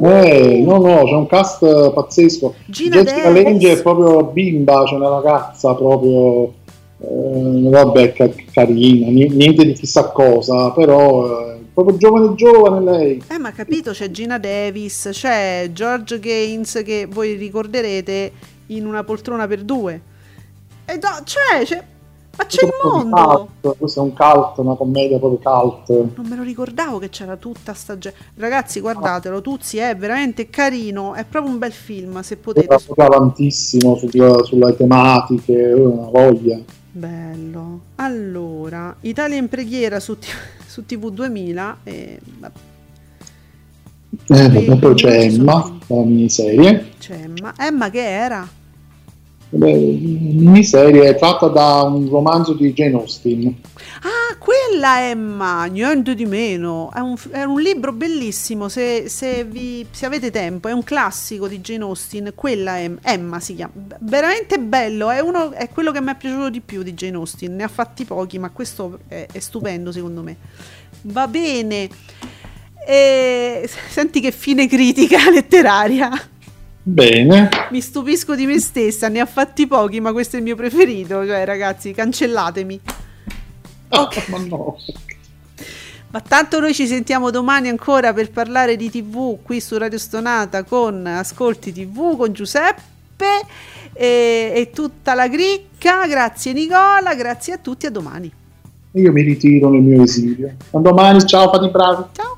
Eh, no, no, c'è un cast pazzesco. Gina Jessica. Lange è proprio bimba, c'è una ragazza proprio, eh, vabbè, ca- carina, ni- niente di chissà cosa, però eh, proprio giovane giovane lei. Eh, ma capito, c'è Gina Davis, c'è George Gaines che voi ricorderete in una poltrona per due. E no, c'è, c'è, ma c'è il è mondo. questo è un cult, una commedia proprio cult. Non me lo ricordavo che c'era tutta sta gente. Ragazzi, guardatelo, Tuzzi è veramente carino, è proprio un bel film, se potete. Era proprio avantissimo sulla- sulle tematiche, eh, una voglia. Bello. Allora, Italia in preghiera su, T- *laughs* su TV 2000 e Eh, poi c'è Emma, la miniserie. c'è Emma. Emma che era? Miniserie tratta da un romanzo di Jane Austen. Ah, quella Emma, niente di meno. È un, è un libro bellissimo. Se, se vi, se avete tempo, è un classico di Jane Austen. Quella è Emma si chiama. Veramente bello. È, uno, è quello che mi è piaciuto di più di Jane Austen. Ne ha fatti pochi, ma questo è, è stupendo secondo me. Va bene. E, senti che fine critica letteraria. Bene, Mi stupisco di me stessa. Ne ha fatti pochi, ma questo è il mio preferito. Cioè, ragazzi, cancellatemi. Ok. ma no. Ma tanto noi ci sentiamo domani ancora per parlare di TV qui su Radio Stonata con Ascolti TV con Giuseppe e, e tutta la cricca. Grazie Nicola, grazie a tutti, a domani. Io mi ritiro nel mio esilio. A domani, ciao, fate bravi. Ciao.